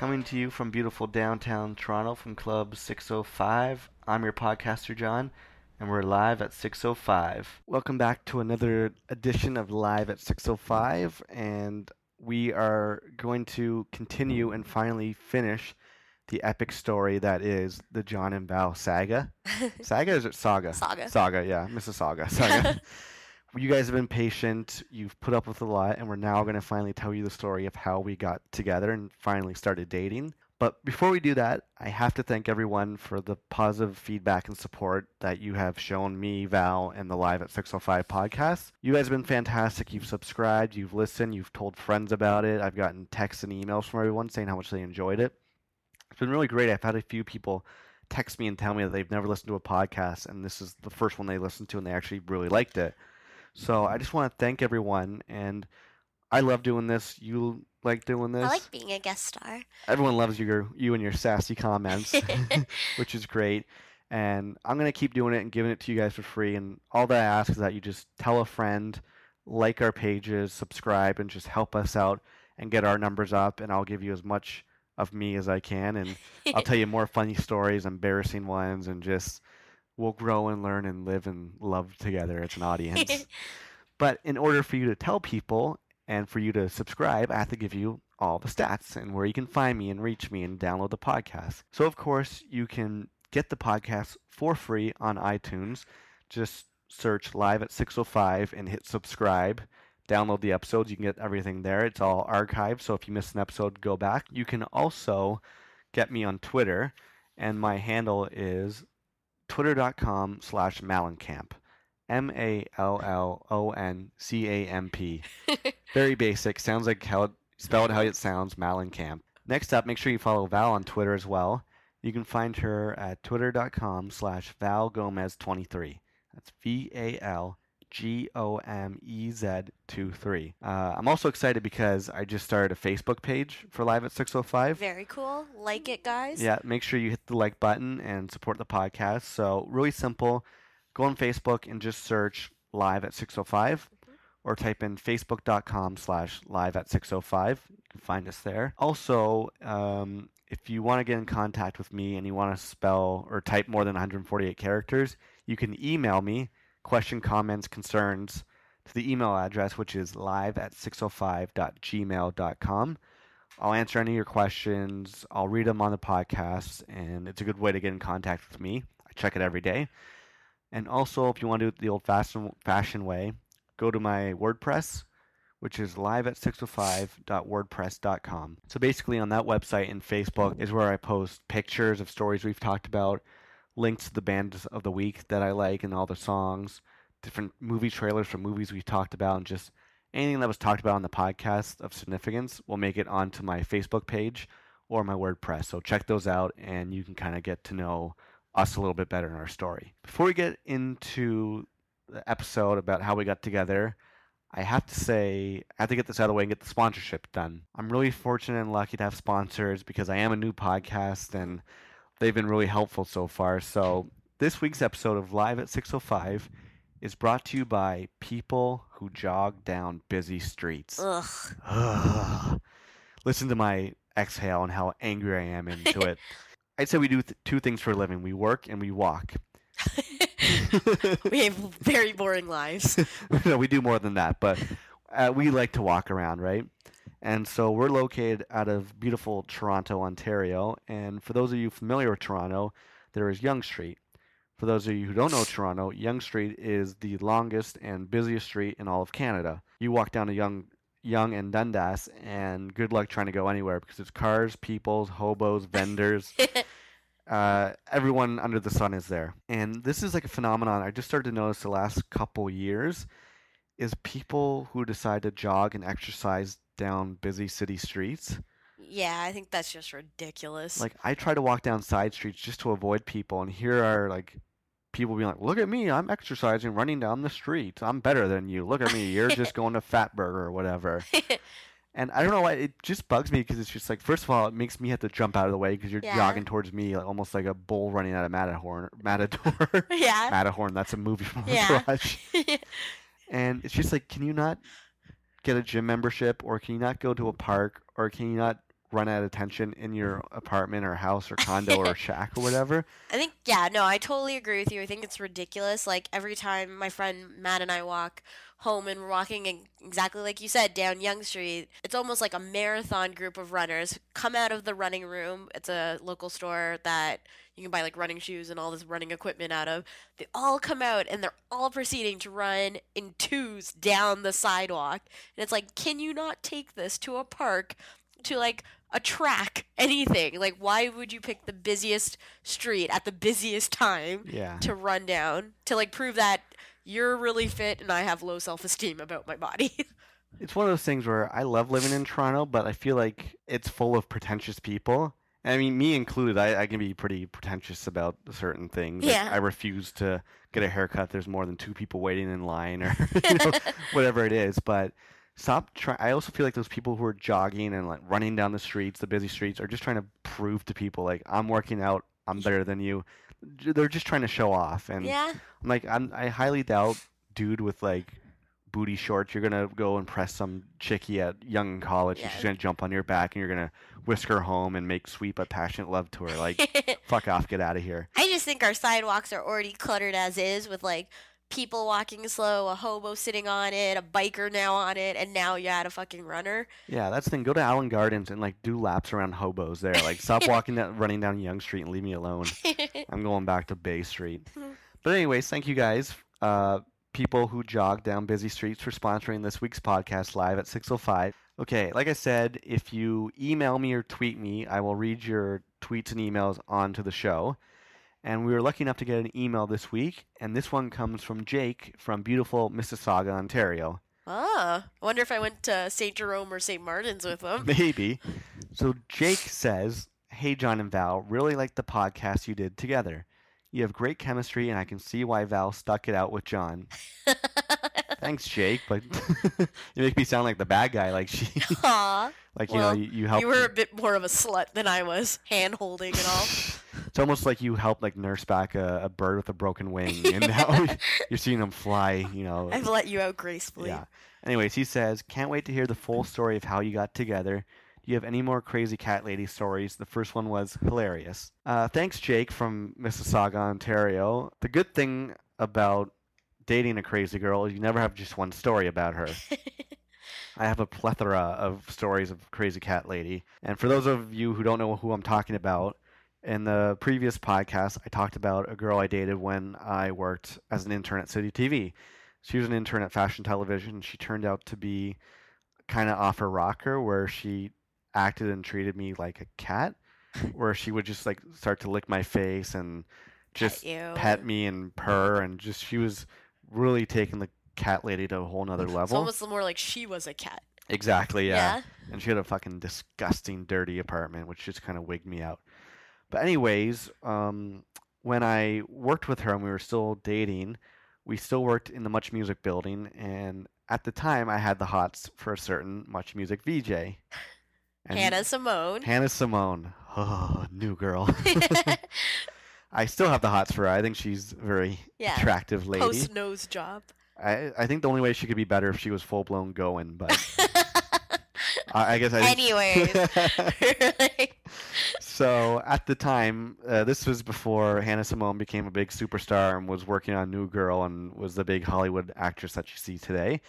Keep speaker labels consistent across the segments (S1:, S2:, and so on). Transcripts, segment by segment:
S1: Coming to you from beautiful downtown Toronto from Club 605. I'm your podcaster, John, and we're live at 605. Welcome back to another edition of Live at 605, and we are going to continue and finally finish the epic story that is the John and Val saga. saga is it saga?
S2: Saga.
S1: Saga, yeah, Mississauga. Saga. you guys have been patient. You've put up with a lot, and we're now going to finally tell you the story of how we got together and finally started dating. But before we do that, I have to thank everyone for the positive feedback and support that you have shown me, Val, and the Live at 605 podcast. You guys have been fantastic. You've subscribed, you've listened, you've told friends about it. I've gotten texts and emails from everyone saying how much they enjoyed it. It's been really great. I've had a few people text me and tell me that they've never listened to a podcast, and this is the first one they listened to, and they actually really liked it. So I just want to thank everyone, and I love doing this. You like doing this.
S2: I like being a guest star.
S1: Everyone loves your you and your sassy comments, which is great. And I'm gonna keep doing it and giving it to you guys for free. And all that I ask is that you just tell a friend, like our pages, subscribe, and just help us out and get our numbers up. And I'll give you as much of me as I can, and I'll tell you more funny stories, embarrassing ones, and just we'll grow and learn and live and love together as an audience. but in order for you to tell people and for you to subscribe, I have to give you all the stats and where you can find me and reach me and download the podcast. So, of course, you can get the podcast for free on iTunes. Just search live at 605 and hit subscribe. Download the episodes. You can get everything there. It's all archived. So if you miss an episode, go back. You can also get me on Twitter, and my handle is twitter.com slash Malloncamp. M A L L O N C A M P. Very basic. Sounds like how it, spell it how it sounds, Malloncamp. Next up, make sure you follow Val on Twitter as well. You can find her at twitter.com slash Val Gomez 23. That's V A L G O M E Z 23. Uh, I'm also excited because I just started a Facebook page for Live at 605.
S2: Very cool. Like it, guys.
S1: Yeah, make sure you hit the like button and support the podcast. So, really simple. Go on Facebook and just search Live at 605 or type in facebook.com slash live at 605. You can find us there. Also, um, if you want to get in contact with me and you want to spell or type more than 148 characters, you can email me question, comments, concerns to the email address, which is live at 605.gmail.com. I'll answer any of your questions. I'll read them on the podcast, and it's a good way to get in contact with me. I check it every day. And also, if you want to do it the old fashioned fashion way, go to my WordPress, which is live at 605.wordpress.com. So basically, on that website and Facebook is where I post pictures of stories we've talked about, links to the bands of the week that I like and all the songs, different movie trailers from movies we've talked about, and just anything that was talked about on the podcast of significance will make it onto my Facebook page or my WordPress. So check those out, and you can kind of get to know us a little bit better in our story. Before we get into the episode about how we got together, I have to say, I have to get this out of the way and get the sponsorship done. I'm really fortunate and lucky to have sponsors because I am a new podcast and they've been really helpful so far. So, this week's episode of Live at 605 is brought to you by people who jog down busy streets.
S2: Ugh.
S1: Listen to my exhale and how angry I am into it. I'd say we do th- two things for a living we work and we walk.
S2: we have very boring lives.
S1: no, we do more than that, but uh, we like to walk around, right? And so we're located out of beautiful Toronto, Ontario. And for those of you familiar with Toronto, there is Yonge Street. For those of you who don't know Toronto, Yonge Street is the longest and busiest street in all of Canada. You walk down to Yonge, Yonge and Dundas, and good luck trying to go anywhere because it's cars, people, hobos, vendors. uh, everyone under the sun is there. And this is like a phenomenon I just started to notice the last couple years is people who decide to jog and exercise down busy city streets.
S2: yeah, I think that's just ridiculous.
S1: Like I try to walk down side streets just to avoid people, and here are like people being like, "Look at me, I'm exercising, running down the street. I'm better than you. Look at me, you're just going to Fatburger or whatever." And I don't know why it just bugs me because it's just like first of all it makes me have to jump out of the way because you're
S2: Yeah.
S1: jogging towards me like, almost like a bull running out of Matterhorn. Matador.
S2: yeah.
S1: Matterhorn. That's a movie from
S2: Yeah.
S1: Entourage. And it's just like, can you not get a gym membership, or can you not go to a park, or can you not run out of attention in your apartment or house or condo or shack or whatever.
S2: I think yeah, no, I totally agree with you. I think it's ridiculous. Like every time my friend Matt and I walk home and we're walking in, exactly like you said down Yonge Street, it's almost like a marathon group of runners come out of the running room. It's a local store that you can buy like running shoes and all this running equipment out of. They all come out and they're all proceeding to run in twos down the sidewalk. And it's like, can you not take this to a park to like a track, anything. Like, why would you pick the busiest street at the busiest time
S1: Yeah.
S2: to run down to like prove that you're really fit and I have low self esteem about my body?
S1: It's one of those things where I love living in Toronto, but I feel like it's full of pretentious people. I mean, me included, I, I can be pretty pretentious about certain things. Like,
S2: Yeah.
S1: I refuse to get a haircut. There's more than two people waiting in line or you know, whatever it is. But stop trying. I also feel like those people who are jogging and like running down the streets, the busy streets, are just trying to prove to people like I'm working out. I'm better than you. They're just trying to show off. And
S2: yeah.
S1: I'm like, I'm, I highly doubt, dude, with like booty shorts, you're gonna go and impress some chickie at young college, and she's gonna jump on your back, and you're gonna whisk her home and make sweep a passionate love to her. Like, fuck off, get out of here.
S2: I just think our sidewalks are already cluttered as is with like people walking slow, a hobo sitting on it, a biker now on it, and now you add a fucking runner.
S1: Yeah, that's the thing. Go to Allan Gardens and like do laps around hobos there. Like, stop walking that, running down Yonge Street and leave me alone. I'm going back to Bay Street.
S2: Mhm.
S1: But anyways, thank you guys, uh, people who jog down busy streets for sponsoring this week's podcast live at 6:05. Okay, like I said, if you email me or tweet me, I will read your tweets and emails onto the show. And we were lucky enough to get an email this week, and this one comes from Jake from beautiful Mississauga, Ontario.
S2: Ah, I wonder if I went to St. Jerome or St. Martin's with them.
S1: Maybe. So Jake says, Hey, John and Val, really like the podcast you did together. You have great chemistry, and I can see why Val stuck it out with John. Thanks, Jake, but you make me sound like the bad guy. Like she,
S2: Aw,
S1: like you
S2: Well,
S1: know, you, you help.
S2: you were a bit more of a slut than I was, hand holding and all.
S1: It's almost like you helped like nurse back a, a bird with a broken wing, and now you're seeing him fly. You know.
S2: I've let you out gracefully.
S1: Yeah. Anyways, he says, can't wait to hear the full story of how you got together. Do you have any more crazy cat lady stories? The first one was hilarious. Uh, thanks, Jake from Mississauga, Ontario. The good thing about dating a crazy girl, you never have just one story about her. I have a plethora of stories of crazy cat lady. And for those of you who don't know who I'm talking about, in the previous podcast, I talked about a girl I dated when I worked as an intern at City TV. She was an intern at Fashion Television. She turned out to be kind of off her rocker, where she acted and treated me like a cat, where she would just like start to lick my face and just
S2: you.
S1: pet me and purr, and just she was really taking the cat lady to a whole nother level.
S2: It's almost more like she was a cat.
S1: Exactly, yeah. And she had a fucking disgusting, dirty apartment, which just kind of wigged me out. But anyways, um, when I worked with her and we were still dating, we still worked in the Much Music building, and at the time I had the hots for a certain Much Music VJ. And
S2: Hannah Simone.
S1: Hannah Simone. Oh, new girl. I still have the hots for her. I think she's a very
S2: yeah.
S1: attractive lady.
S2: Post nose job.
S1: I, I think the only way she could be better if she was full blown going, but I, I guess I.
S2: Anyways.
S1: so at the time, uh, this was before Hannah Simone became a big superstar and was working on New Girl and was the big Hollywood actress that you see today.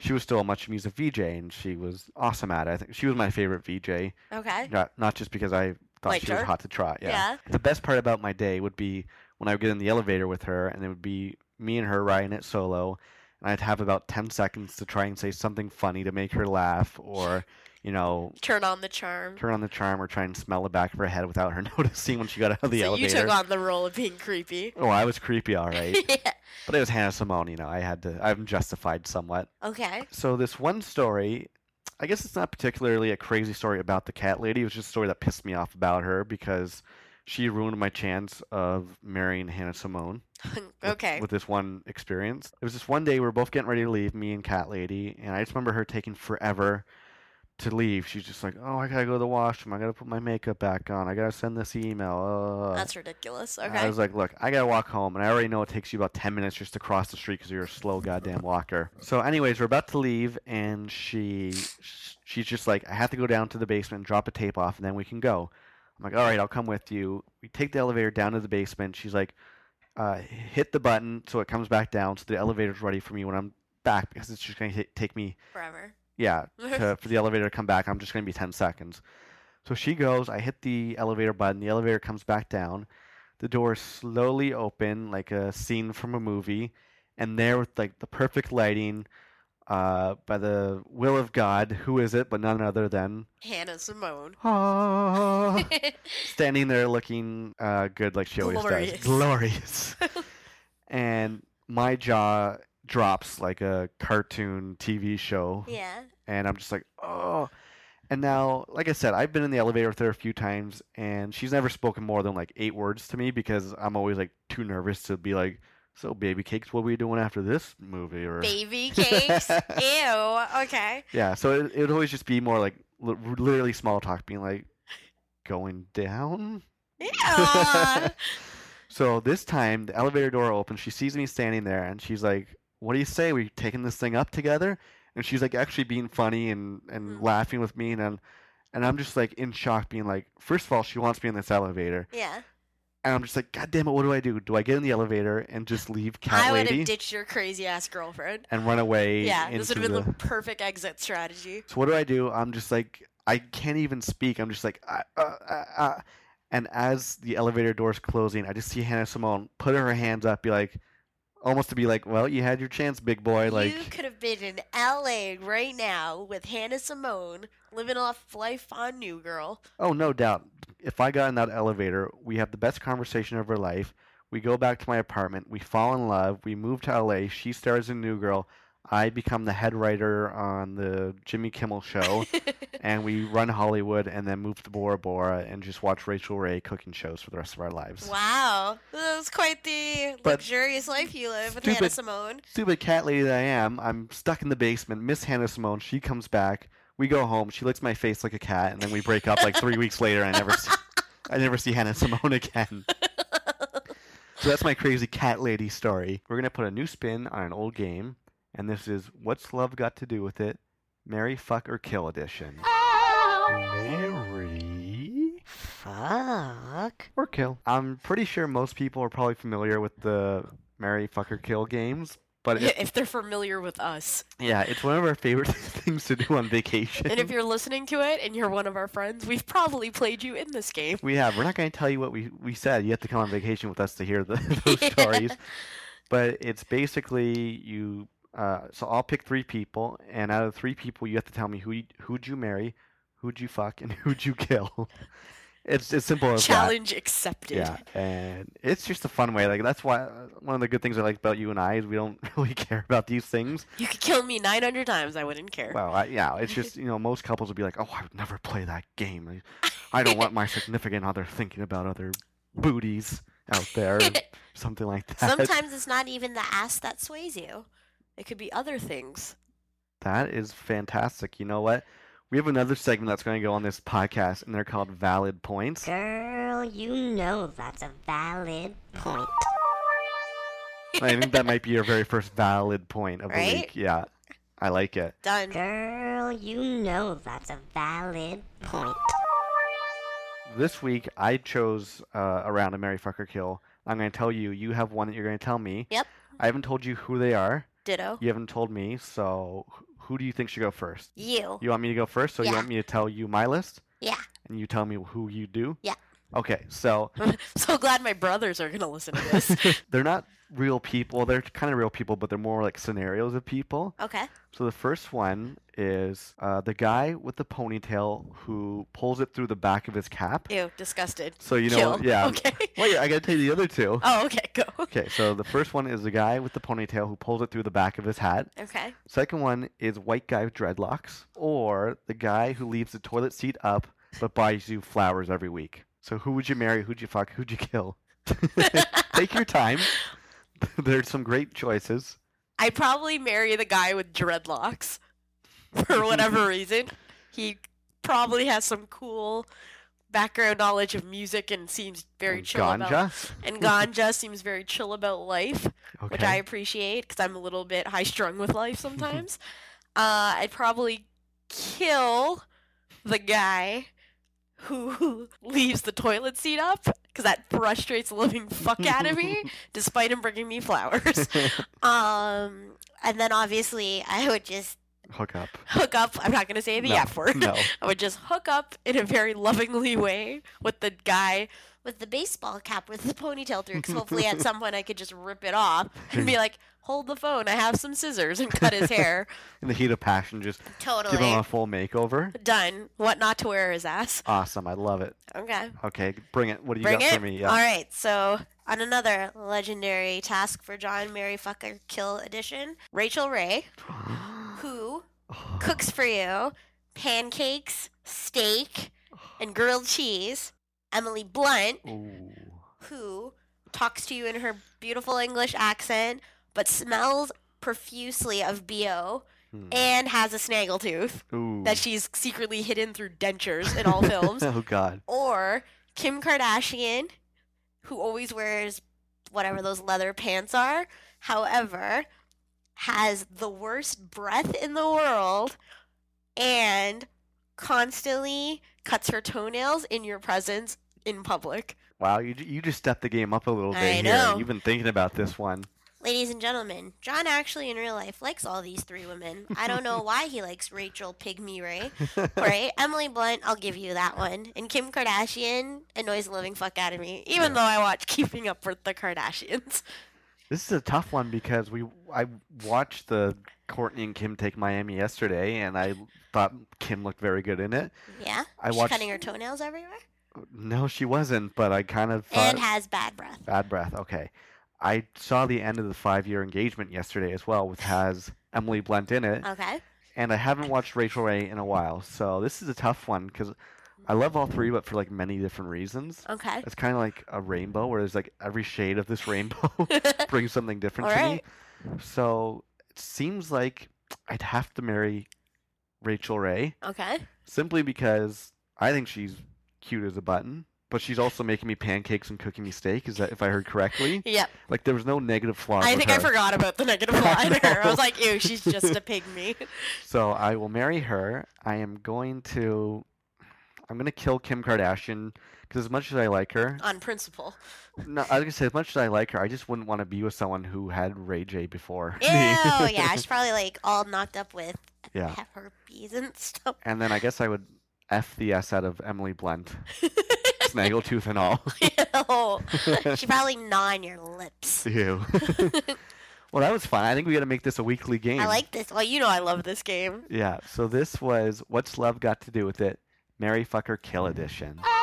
S1: She was still a much music VJ and she was awesome at it. I think she was my favorite VJ,
S2: okay.
S1: not not just because I thought she was hot to trot. Yeah.
S2: Yeah.
S1: The best part about my day would be when I would get in the elevator with her and it would be me and her riding it solo and I'd have about 10 seconds to try and say something funny to make her laugh or, you know,
S2: Turn on the charm.
S1: turn on the charm or try and smell the back of her head without her noticing when she got out of the
S2: so
S1: elevator.
S2: you took on the role of being creepy.
S1: Oh, I was creepy, all right.
S2: yeah.
S1: but it was Hannah Simone, you know. I had to. I'm justified somewhat.
S2: Okay.
S1: So this one story, I guess it's not particularly a crazy story about the cat lady. It was just a story that pissed me off about her because she ruined my chance of marrying Hannah Simone. with-
S2: okay.
S1: With this one experience, it was this one day we were both getting ready to leave, me and Cat Lady, and I just remember her taking forever to leave, she's just like, "Oh, I gotta go to the washroom. I gotta put my makeup back on. I gotta send this email." Uh.
S2: That's ridiculous. Okay.
S1: I was like, "Look, I gotta walk home, and I already know it takes you about ten minutes just to cross the street because you're a slow goddamn walker." So, anyways, we're about to leave, and she she's just like, "I have to go down to the basement, and drop a tape off, and then we can go." I'm like, "All right, I'll come with you." We take the elevator down to the basement. She's like, uh, "Hit the button so it comes back down, so the elevator's ready for me when I'm back because it's just gonna ta- take me
S2: Forever.
S1: Yeah, to, for the elevator to come back, I'm just going to be 10 seconds. So she goes, I hit the elevator button, the elevator comes back down. The doors slowly open like a scene from a movie, and there with like the perfect lighting, uh, by the will of God, who is it but none other than
S2: Hannah Simone.
S1: ah, standing there looking uh, good like she always
S2: Glorious.
S1: does. Glorious. and my jaw drops like a cartoon TV show
S2: yeah.
S1: and I'm just like, oh. And now, like I said, I've been in the elevator with her a few times, and she's never spoken more than like eight words to me because I'm always like too nervous to be like, "So, baby cakes, what are we doing after this movie?" Or
S2: Baby cakes. Ew. Okay.
S1: yeah, so it it would always just be more like li- literally small talk, being like, "Going down."
S2: Yeah.
S1: So this time, the elevator door opens. She sees me standing there, and she's like, "What do you say? We taking this thing up together?" And she's like actually being funny and and
S2: Mhm.
S1: laughing with me, and I'm, and I'm just like in shock, being like, first of all, she wants me in this elevator,
S2: yeah.
S1: and I'm just like, God damn it, what do I do? Do I get in the elevator and just leave Cat
S2: I would have ditched your crazy ass girlfriend.
S1: and run away?
S2: Yeah, this would have been
S1: the...
S2: the perfect exit strategy.
S1: So what do I do? I'm just like, I can't even speak. I'm just like, ah, ah, ah, ah. and as the elevator doors closing, I just see Hannah Simone put her hands up, be like, almost to be like, well, you had your chance, big boy. Like,
S2: you could have been in LA right now with Hannah Simone living off life on New Girl.
S1: oh, no doubt. If I got in that elevator, we have the best conversation of our life. We go back to my apartment. We fall in love. We move to LA. She stars in New Girl. I become the head writer on the Jimmy Kimmel show. and we run Hollywood and then move to Bora Bora and just watch Rachael Ray cooking shows for the rest of our lives.
S2: wow, that was quite the
S1: But-
S2: luxurious life you live with Hannah
S1: Stupid-
S2: Simone.
S1: Stupid cat lady that I am, I'm stuck in the basement. Miss Hannah Simone, she comes back. We go home. She licks my face like a cat, and then we break up like three weeks later. And I never, see, I never see Hannah Simone again. So that's my crazy cat lady story. We're gonna put a new spin on an old game, and this is "What's Love Got to Do with It?" Marry, Fuck, or Kill edition. Marry.
S2: Fuck.
S1: or kill. I'm pretty sure most people are probably familiar with the marry, fuck, or kill games, but it,
S2: if they're familiar with us.
S1: yeah, it's one of our favorite things to do on vacation.
S2: And if you're listening to it and you're one of our friends, we've probably played you in this game.
S1: we have, we're not going to tell you what we, we said. You have to come on vacation with us to hear the, those stories. But it's basically you. Uh, so I'll pick three people, and out of the three people, you have to tell me who you, who'd you marry, who'd you fuck, and who'd you kill. It's as simple as that.
S2: Challenge accepted.
S1: Yeah, and it's just a fun way. Like that's why uh, one of the good things I like about you and I is we don't really care about these things.
S2: You could kill me 900 times, I wouldn't care.
S1: Well, I, yeah, it's just you know most couples would be like, oh, I would never play that game. I, I don't want my significant other thinking about other booties out there, something like that.
S2: Sometimes it's not even the ass that sways you. It could be other things.
S1: That is fantastic. You know what? We have another segment that's going to go on this podcast, and they're called Valid Points.
S3: Girl, you know that's a valid point.
S1: I think that might be your very first valid point of the week. Yeah, I like it.
S2: Done.
S3: Girl, you know that's a valid point.
S1: This week, I chose uh, a round of Mary Fucker Kill. I'm going to tell you. You have one that you're going to tell me.
S2: Yep.
S1: I haven't told you who they are.
S2: Ditto.
S1: You haven't told me. So, who do you think should go first?
S2: You.
S1: You want me to go first? So, you want me to tell you my list?
S2: Yeah.
S1: And you tell me who you do?
S2: Yeah.
S1: Okay, so
S2: so glad my brothers are going to listen to this.
S1: they're not real people. They're kind of real people, but they're more like scenarios of people.
S2: okay.
S1: So the first one is uh, the guy with the ponytail who pulls it through the back of his cap.
S2: Ew, disgusted.
S1: So you know,
S2: Kill.
S1: yeah.
S2: Okay.
S1: Wait, I gotta tell you the other two.
S2: Oh, okay, go.
S1: Okay, so the first one is the guy with the ponytail who pulls it through the back of his hat.
S2: Okay.
S1: Second one is white guy with dreadlocks, or the guy who leaves the toilet seat up but buys you flowers every week. So who would you marry? Who'd you fuck? Who'd you kill? Take your time. There's some great choices.
S2: I'd probably marry the guy with dreadlocks for whatever reason. He probably has some cool background knowledge of music and seems very chill about.
S1: Ganja.
S2: And ganja seems very chill about life,
S1: Okay.
S2: which I appreciate because I'm a little bit high strung with life sometimes. uh, I'd probably kill the guy who leaves the toilet seat up because that frustrates the living fuck out of me, despite him bringing me flowers. Um, and then obviously I would just
S1: Hook up.
S2: hook up. I'm not gonna say the
S1: No,
S2: F word.
S1: no.
S2: I would just hook up in a very lovingly way with the guy with the baseball cap with the ponytail through. Because hopefully at some point I could just rip it off and be like, "Hold the phone. I have some scissors," and cut his hair.
S1: In the heat of passion, just
S2: totally
S1: give him a full makeover.
S2: done. What not to wear his ass?
S1: Awesome. I love it.
S2: Okay.
S1: Okay, bring it. What do you
S2: Bring
S1: got
S2: it.
S1: for me? Yeah.
S2: All right. So on another legendary task for John, Mary Fucker Kill edition, Rachael Ray, who cooks for you pancakes, steak, and grilled cheese. Emily Blunt,
S1: Ooh.
S2: who talks to you in her beautiful English accent, but smells profusely of BO
S1: Hmm.
S2: and has a snaggletooth
S1: Ooh.
S2: that she's secretly hidden through dentures in all films.
S1: oh God.
S2: Or Kim Kardashian, who always wears whatever those leather pants are, however, has the worst breath in the world and constantly cuts her toenails in your presence in public.
S1: Wow, you you just stepped the game up a little bit
S2: I
S1: here.
S2: know.
S1: You've been thinking about this one.
S2: Ladies and gentlemen, John actually in real life likes all these three women. I don't know why he likes Rachael Pygmy Ray. Right? Emily Blunt, I'll give you that one. And Kim Kardashian annoys the living fuck out of me, even though I watch Keeping Up with the Kardashians.
S1: This is a tough one because we I watched the Kourtney and Kim take Miami yesterday, and I thought Kim looked very good in it.
S2: Yeah?
S1: I
S2: She's
S1: watched.
S2: cutting her toenails everywhere?
S1: No, she wasn't, but I kind of thought
S2: And has bad breath.
S1: bad breath. Okay, I saw the end of the five-year engagement yesterday as well, which has Emily Blunt in it,
S2: Okay.
S1: and I haven't watched Rachael Ray in a while, so this is a tough one because I love all three, but for like many different reasons.
S2: Okay.
S1: It's kind of like a rainbow, where there's like every shade of this rainbow brings something different to
S2: Alright.
S1: me. So it seems like I'd have to marry Rachael Ray
S2: okay.
S1: simply because I think she's cute as a button, but she's also making me pancakes and cooking me steak. Is that if I heard correctly?
S2: Yep.
S1: Like there was no negative flaw.
S2: I think I forgot about the negative
S1: I
S2: line in her. I was like, ew, she's just a pygmy.
S1: So I will marry her. I am going to. I'm gonna kill Kim Kardashian because as much as I like her,
S2: On principle.
S1: no, I was gonna say as much as I like her, I just wouldn't want to be with someone who had Ray J before.
S2: Ew, yeah. She's probably like all knocked up with
S1: Yeah.
S2: herpes and stuff.
S1: And then I guess I would f the s out of Emily Blunt, snaggletooth and all.
S2: Ew. She probably gnaw on your lips.
S1: Ew. well, that was fun. I think we got to make this a weekly game.
S2: I like this. Well, you know I love this game.
S1: Yeah. So this was what's love got to do with it? Mary Fucker Kill Edition. Ah!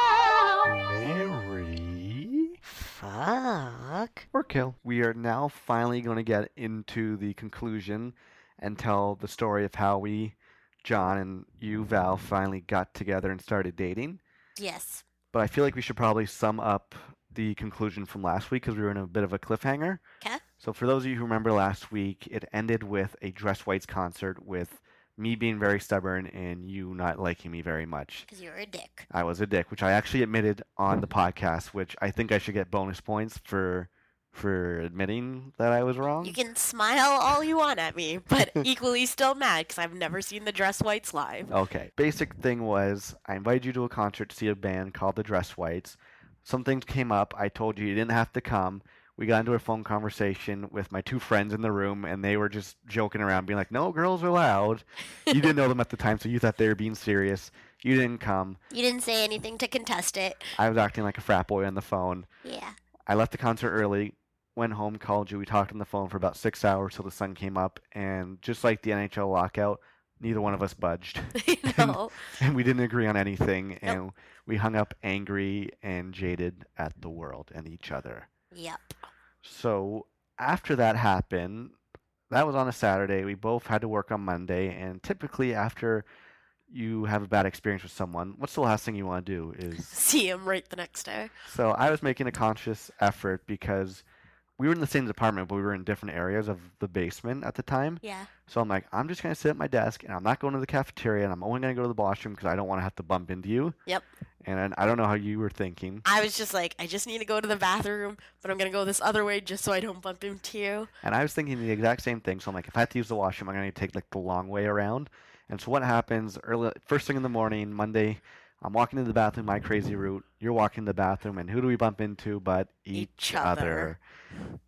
S1: Mary
S2: Fuck.
S1: or kill. We are now finally going to get into the conclusion and tell the story of how we, John and you, Val, finally got together and started dating.
S2: Yes.
S1: But I feel like we should probably sum up the conclusion from last week because we were in a bit of a cliffhanger.
S2: 'Kay.
S1: So for those of you who remember last week, it ended with a Dress Whites concert with me being very stubborn and you not liking me very much.
S2: Because you're a dick.
S1: I was a dick, which I actually admitted on the podcast, which I think I should get bonus points for for admitting that I was wrong.
S2: You can smile all you want at me, but equally still mad because I've never seen the Dress Whites live.
S1: Okay. Basic thing was I invited you to a concert to see a band called the Dress Whites. Some things came up. I told you you didn't have to come. We got into a phone conversation with my two friends in the room, and they were just joking around, being like, "No, girls are loud." You didn't know them at the time, so you thought they were being serious. You didn't come.
S2: You didn't say anything to contest it.
S1: I was acting like a frat boy on the phone.
S2: Yeah.
S1: I left the concert early, went home, called you. We talked on the phone for about six hours till the sun came up, and just like the NHL lockout, neither one of us budged.
S2: no.
S1: and we didn't agree on anything and we hung up angry and jaded at the world and each other
S2: Yep.
S1: So after that happened that was on a saturday we both had to work on monday and typically after you have a bad experience with someone what's the last thing you want to do is
S2: See him right the next day.
S1: so i was making a conscious effort because we were in the same department, but we were in different areas of the basement at the time.
S2: Yeah.
S1: So I'm like, I'm just gonna sit at my desk and I'm not going to the cafeteria and I'm only gonna go to the washroom because I don't want to have to bump into you.
S2: Yep.
S1: And I don't know how you were thinking.
S2: I was just like, I just need to go to the bathroom, but I'm gonna go this other way just so I don't bump into you.
S1: And I was thinking the exact same thing. So I'm like, if I have to use the washroom, I'm gonna take like the long way around. And so what happens early, first thing in the morning, Monday, I'm walking to the bathroom, my crazy route. You're walking to the bathroom, and who do we bump into but each,
S2: Each
S1: other?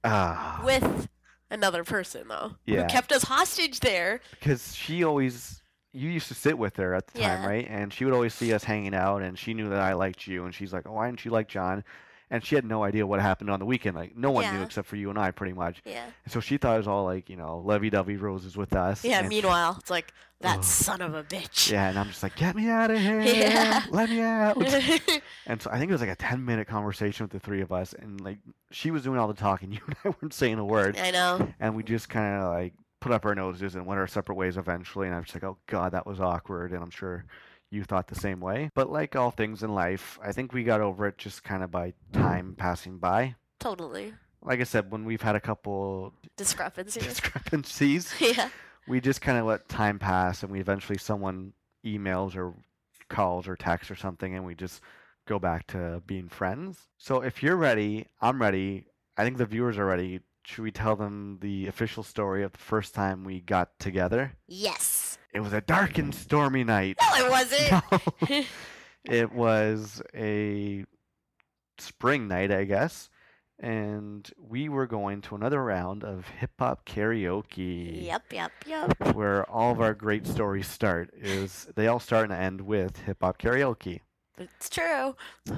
S1: Ah,
S2: With another person though.
S1: Yeah.
S2: Who kept us hostage there.
S1: because she always, you used to sit with her at the time, right? And she would always see us hanging out, and she knew that I liked you, and she's like, oh, why didn't you like John? And she had no idea what happened on the weekend. Like no one knew except for you and I, pretty much.
S2: Yeah.
S1: And so she thought it was all like, you know, lovey-dovey roses with us.
S2: Yeah,
S1: and
S2: meanwhile, it's like, that son of a bitch.
S1: Yeah, and I'm just like, get me out of here.
S2: Yeah.
S1: Let me out. and so I think it was like a 10 minute conversation with the three of us. And like, she was doing all the talking. You and I weren't saying a word.
S2: I know.
S1: And we just kind of like put up our noses and went our separate ways eventually. And I was just like, oh, God, that was awkward. And I'm sure you thought the same way. But like all things in life, I think we got over it just kind of by time passing by.
S2: Totally.
S1: Like I said, when we've had a couple
S2: Discrepancy.
S1: discrepancies,
S2: yeah.
S1: we just kind of let time pass and we eventually someone emails or calls or texts or something and we just go back to being friends so if you're ready i'm ready i think the viewers are ready should we tell them the official story of the first time we got together
S2: Yes.
S1: It was a dark and stormy night
S2: No, it wasn't.
S1: No. it was a spring night i guess and we were going to another round of hip hop karaoke
S2: yep, yep, yep.
S1: where all of our great stories start is they all start and end with hip hop karaoke.
S2: It's true.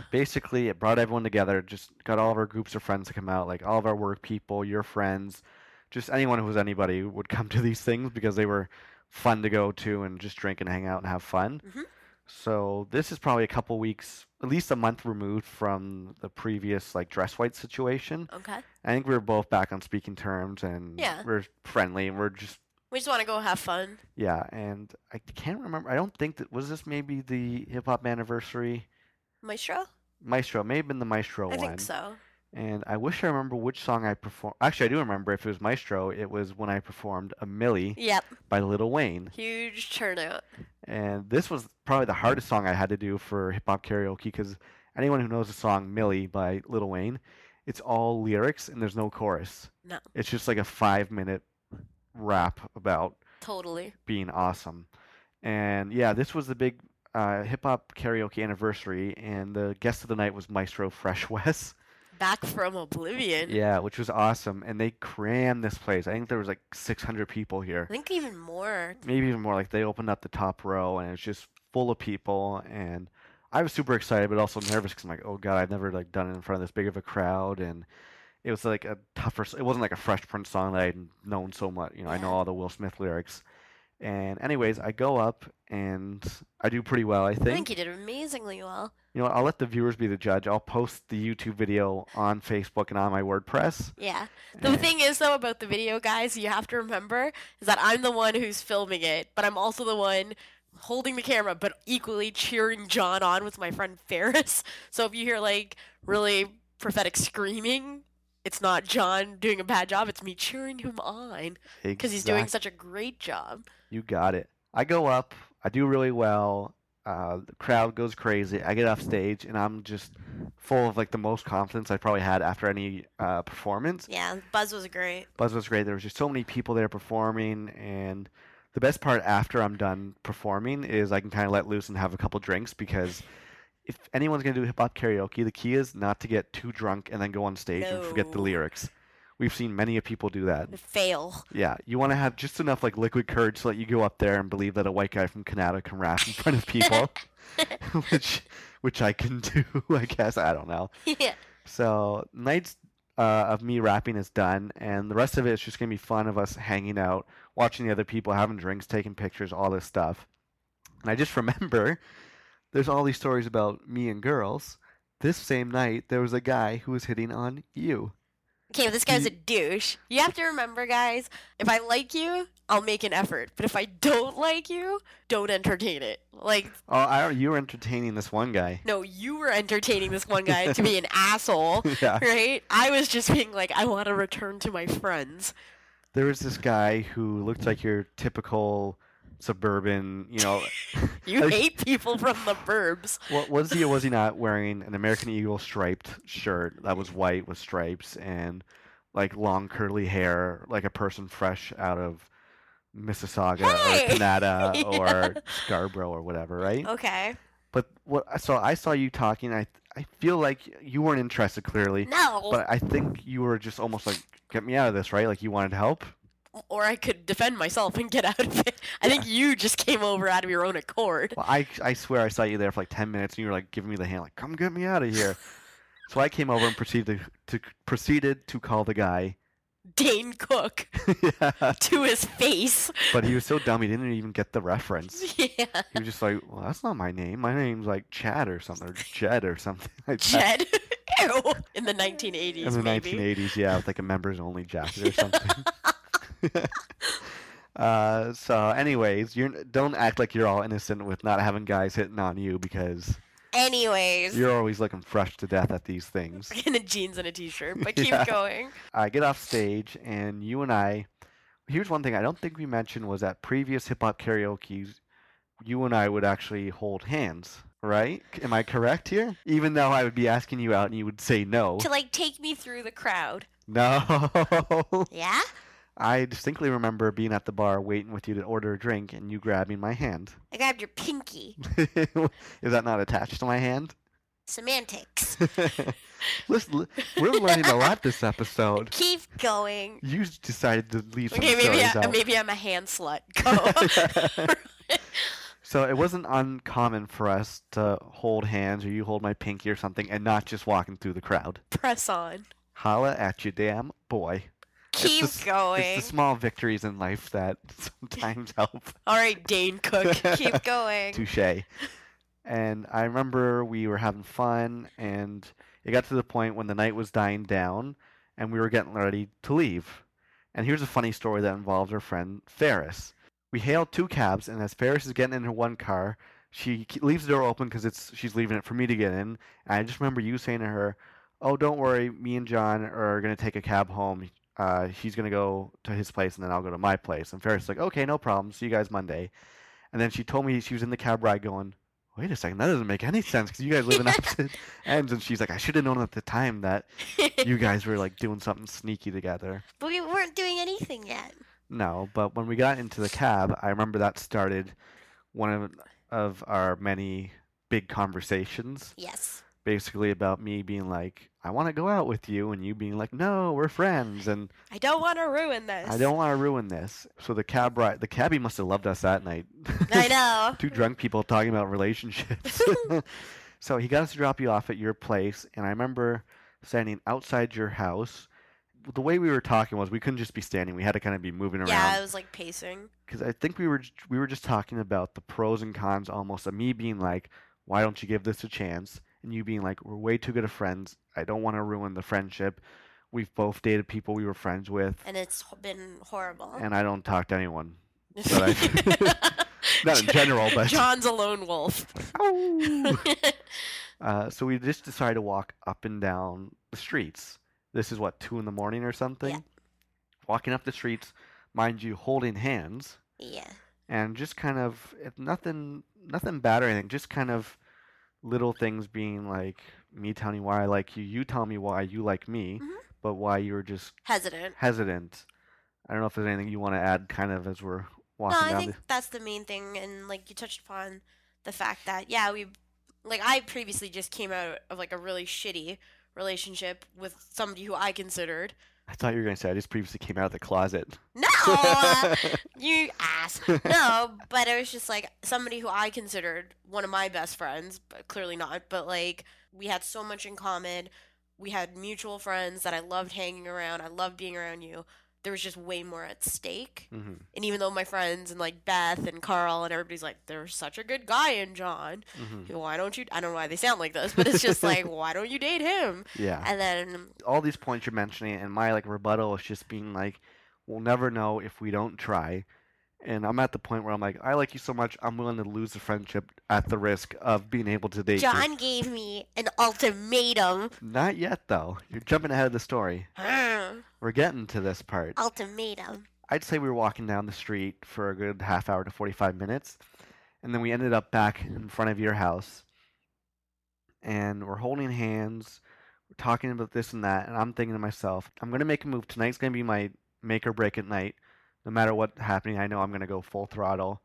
S1: Basically, it brought everyone together, just got all of our groups of friends to come out, like all of our work people, your friends, just anyone who was anybody would come to these things because they were fun to go to and just drink and hang out and have fun.
S2: Mhm.
S1: So this is probably a couple weeks, at least a month removed from the previous like dress white situation.
S2: Okay.
S1: I think we were both back on speaking terms and
S2: Yeah.
S1: we're friendly and we're just
S2: We just want to go have fun.
S1: yeah, and I can't remember. I don't think that was this maybe the hip hop anniversary
S2: Maestro?
S1: Maestro. May have been the Maestro
S2: I
S1: one.
S2: think so.
S1: And I wish I remember which song I performed. Actually, I do remember if it was Maestro. It was when I performed "A Milli"
S2: Yep.
S1: by Lil Wayne,
S2: Huge turnout.
S1: and this was probably the hardest song I had to do for hip hop karaoke because anyone who knows the song "Milli" by Lil Wayne, it's all lyrics and there's no chorus.
S2: No.
S1: It's just like a five minute rap about
S2: Totally.
S1: being awesome. And yeah, this was the big uh, hip hop karaoke anniversary, and the guest of the night was Maestro Fresh Wes.
S2: Back from Oblivion.
S1: Yeah, which was awesome, and they crammed this place. I think there was like 600 people here,
S2: I think even more.
S1: maybe even more. Like they opened up the top row, and it was just full of people. And I was super excited, but also nervous because I'm like, oh god, I've never like done it in front of this big of a crowd, and it was like a tougher. It wasn't like a Fresh Prince song that I'd known so much. You know, I know all the Will Smith lyrics. And anyways, I go up and I do pretty well, I think.
S2: I
S1: think.
S2: you did amazingly well.
S1: You know, what, I'll let the viewers be the judge. I'll post the YouTube video on Facebook and on my WordPress.
S2: Yeah. The
S1: and-
S2: thing is, though, about the video, guys, you have to remember is that I'm the one who's filming it, but I'm also the one holding the camera, but equally cheering John on with my friend Ferris. So if you hear like really prophetic screaming, it's not John doing a bad job. It's me cheering him on because he's doing such a great job.
S1: You got it. I go up. I do really well. Uh, the crowd goes crazy. I get off stage and I'm just full of like the most confidence I probably had after any uh, performance.
S2: Yeah, Buzz was great.
S1: Buzz was great. There was just so many people there performing, and the best part after I'm done performing is I can kind of let loose and have a couple drinks because if anyone's gonna do hip hop karaoke, the key is not to get too drunk and then go on stage and forget the lyrics. We've seen many of people do that.
S2: Fail.
S1: Yeah, you want to have just enough like liquid courage to let you go up there and believe that a white guy from Canada can rap in front of people, which which I can do. I guess I don't know.
S2: yeah.
S1: So nights uh, of me rapping is done, and the rest of it is just gonna be fun of us hanging out, watching the other people, having drinks, taking pictures, all this stuff. And I just remember there's all these stories about me and girls. This same night, there was a guy who was hitting on you.
S2: Okay, well, this guy's a douche. You have to remember, guys, if I like you, I'll make an effort. But if I don't like you, don't entertain it. Like,
S1: Oh, I, you were entertaining this one guy.
S2: no, you were entertaining this one guy to be an asshole,
S1: yeah.
S2: right? I was just being like, I want to return to my friends.
S1: There was this guy who looked like your typical suburban, you know.
S2: You
S1: Like-
S2: hate people from the burbs.
S1: What was he was he not wearing an American Eagle striped shirt that was white with stripes and like long curly hair, like a person fresh out of Mississauga
S2: Hey!
S1: or Canada
S2: Yeah.
S1: or Scarborough or whatever, right?
S2: Okay.
S1: But what so I saw you talking. I I feel like you weren't interested clearly,
S2: No.
S1: but I think you were just almost like get me out of this, right? Like you wanted help.
S2: Or I could defend myself and get out of it. I think you just came over out of your own accord.
S1: Well, I I swear I saw you there for like ten minutes, and you were like giving me the hand, like come get me out of here. so I came over and proceeded to, to proceeded to call the guy.
S2: Dane Cook
S1: yeah.
S2: to his face.
S1: But he was so dumb he didn't even get the reference.
S2: yeah.
S1: He was just like, "Well, that's not my name. My name's like Chad or something, or Jed or something like.
S2: Jed. Ew. In the 1980s,
S1: In the
S2: maybe.
S1: 1980s, yeah, with like a members only jacket or something. uh, so, anyways, you don't act like you're all innocent with not having guys hitting on you because
S2: Anyways.
S1: you're always looking fresh to death at these things.
S2: in a jeans and a t-shirt, but keep
S1: Yeah.
S2: going.
S1: I get off stage, and you and I. Here's one thing I don't think we mentioned was that previous hip hop karaoke's, you and I would actually hold hands, right? Am I correct here? Even though I would be asking you out and you would say no.
S2: To like take me through the crowd.
S1: No.
S2: Yeah?
S1: I distinctly remember being at the bar waiting with you to order a drink and you grabbing my hand.
S2: I grabbed your pinky.
S1: Is that not attached to my hand?
S2: Semantics.
S1: Listen, we're learning a lot this episode.
S2: Keep going.
S1: You decided to leave some
S2: Okay, maybe I,
S1: out.
S2: maybe I'm a hand slut. Go.
S1: So it wasn't uncommon for us to hold hands or you hold my pinky or something and not just walking through the crowd.
S2: Press on.
S1: Holla at you, damn boy. It's the
S2: Keep going.
S1: It's the small victories in life that sometimes help.
S2: All right, Dane Cook. Keep going.
S1: Touche. And I remember we were having fun, and it got to the point when the night was dying down, and we were getting ready to leave. And here's a funny story that involves our friend Ferris. We hailed two cabs, and as Ferris is getting into one car, she leaves the door open because it's she's leaving it for me to get in. And I just remember you saying to her, "Oh, don't worry, me and John are gonna take a cab home. Uh, he's gonna go to his place, and then I'll go to my place." And Ferris is like, "Okay, no problem. See you guys Monday." And then she told me she was in the cab ride going, wait a second, that doesn't make any sense because you guys live in opposite ends. And she's like, I should have known at the time that you guys were like doing something sneaky together.
S2: but we weren't doing anything yet.
S1: No, but when we got into the cab, I remember that started one of, of our many big conversations,
S2: Yes.
S1: basically about me being like, I want to go out with you, and you being like, no, we're friends, and
S2: I don't want to ruin this.
S1: I don't want to ruin this. So the cab ride, the cabbie must have loved us that night.
S2: I know.
S1: two drunk people talking about relationships. so he got us to drop you off at your place, and I remember standing outside your house. The way we were talking was we couldn't just be standing; we had to kind of be moving around.
S2: Yeah, I was like pacing.
S1: Because I think we were we were just talking about the pros and cons, almost. Of me being like, "Why don't you give this a chance?" And you being like, "We're way too good of friends. I don't want to ruin the friendship. We've both dated people we were friends with,
S2: And it's been horrible.
S1: and I don't talk to anyone. but I- Not in general, but
S2: John's a lone wolf.
S1: Uh, so we just decided to walk up and down the streets. This is what two in the morning or something.
S2: Yeah.
S1: Walking up the streets, mind you, holding hands,
S2: yeah.
S1: and just kind of if nothing, nothing bad or anything. Just kind of little things being like me telling you why I like you, you tell me why you like me,
S2: Mhm.
S1: but why you were just
S2: Hesitant.
S1: hesitant. I don't know if there's anything you want to add, kind of as we're walking
S2: No, I
S1: down.
S2: think that's the main thing, and like you touched upon the fact that yeah, we like I previously just came out of like a really shitty relationship with somebody who I considered
S1: the, I thought you were going to say I just previously came out of the closet.
S2: no, uh, you ass. No, but it was just like somebody who I considered one of my best friends, but clearly not. But like we had so much in common. We had mutual friends that I loved hanging around. I loved being around you. There was just way more at stake.
S1: hmm
S2: And even though my friends and like Beth and Carl and everybody's like, there's such a good guy in John.
S1: hmm
S2: Why don't you? I don't know why they sound like this, but it's just like, why don't you date him?
S1: Yeah.
S2: And then,
S1: all these points you're mentioning, and my like rebuttal is just being like, we'll never know if we don't try. And I'm at the point where I'm like, I like you so much, I'm willing to lose the friendship at the risk of being able to date you.
S2: John gave me an ultimatum.
S1: Not yet, though. You're jumping ahead of the story. We're getting to this part.
S2: ultimatum.
S1: I'd say we were walking down the street for a good half hour to 45 minutes. And then we ended up back in front of your house. And we're holding hands. We're talking about this and that. And I'm thinking to myself, I'm going to make a move. Tonight's going to be my make or break at night. No matter what's happening, I know I'm going to go full throttle,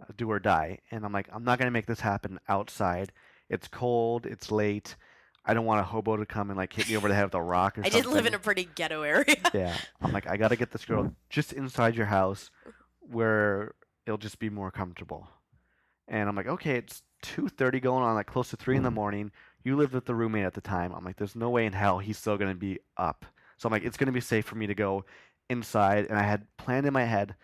S1: uh, do or die. And I'm like, I'm not going to make this happen outside. It's cold. It's late. I don't want a hobo to come and like hit me over the head with a rock or
S2: I
S1: something.
S2: did live in a pretty ghetto area.
S1: Yeah. I'm like, I gotta get this girl just inside your house where it'll just be more comfortable. And I'm like, okay, it's two thirty going on, like close to three in the morning. You lived with the roommate at the time. I'm like, there's no way in hell he's still gonna be up. So I'm like, it's gonna be safe for me to go inside. And I had planned in my head,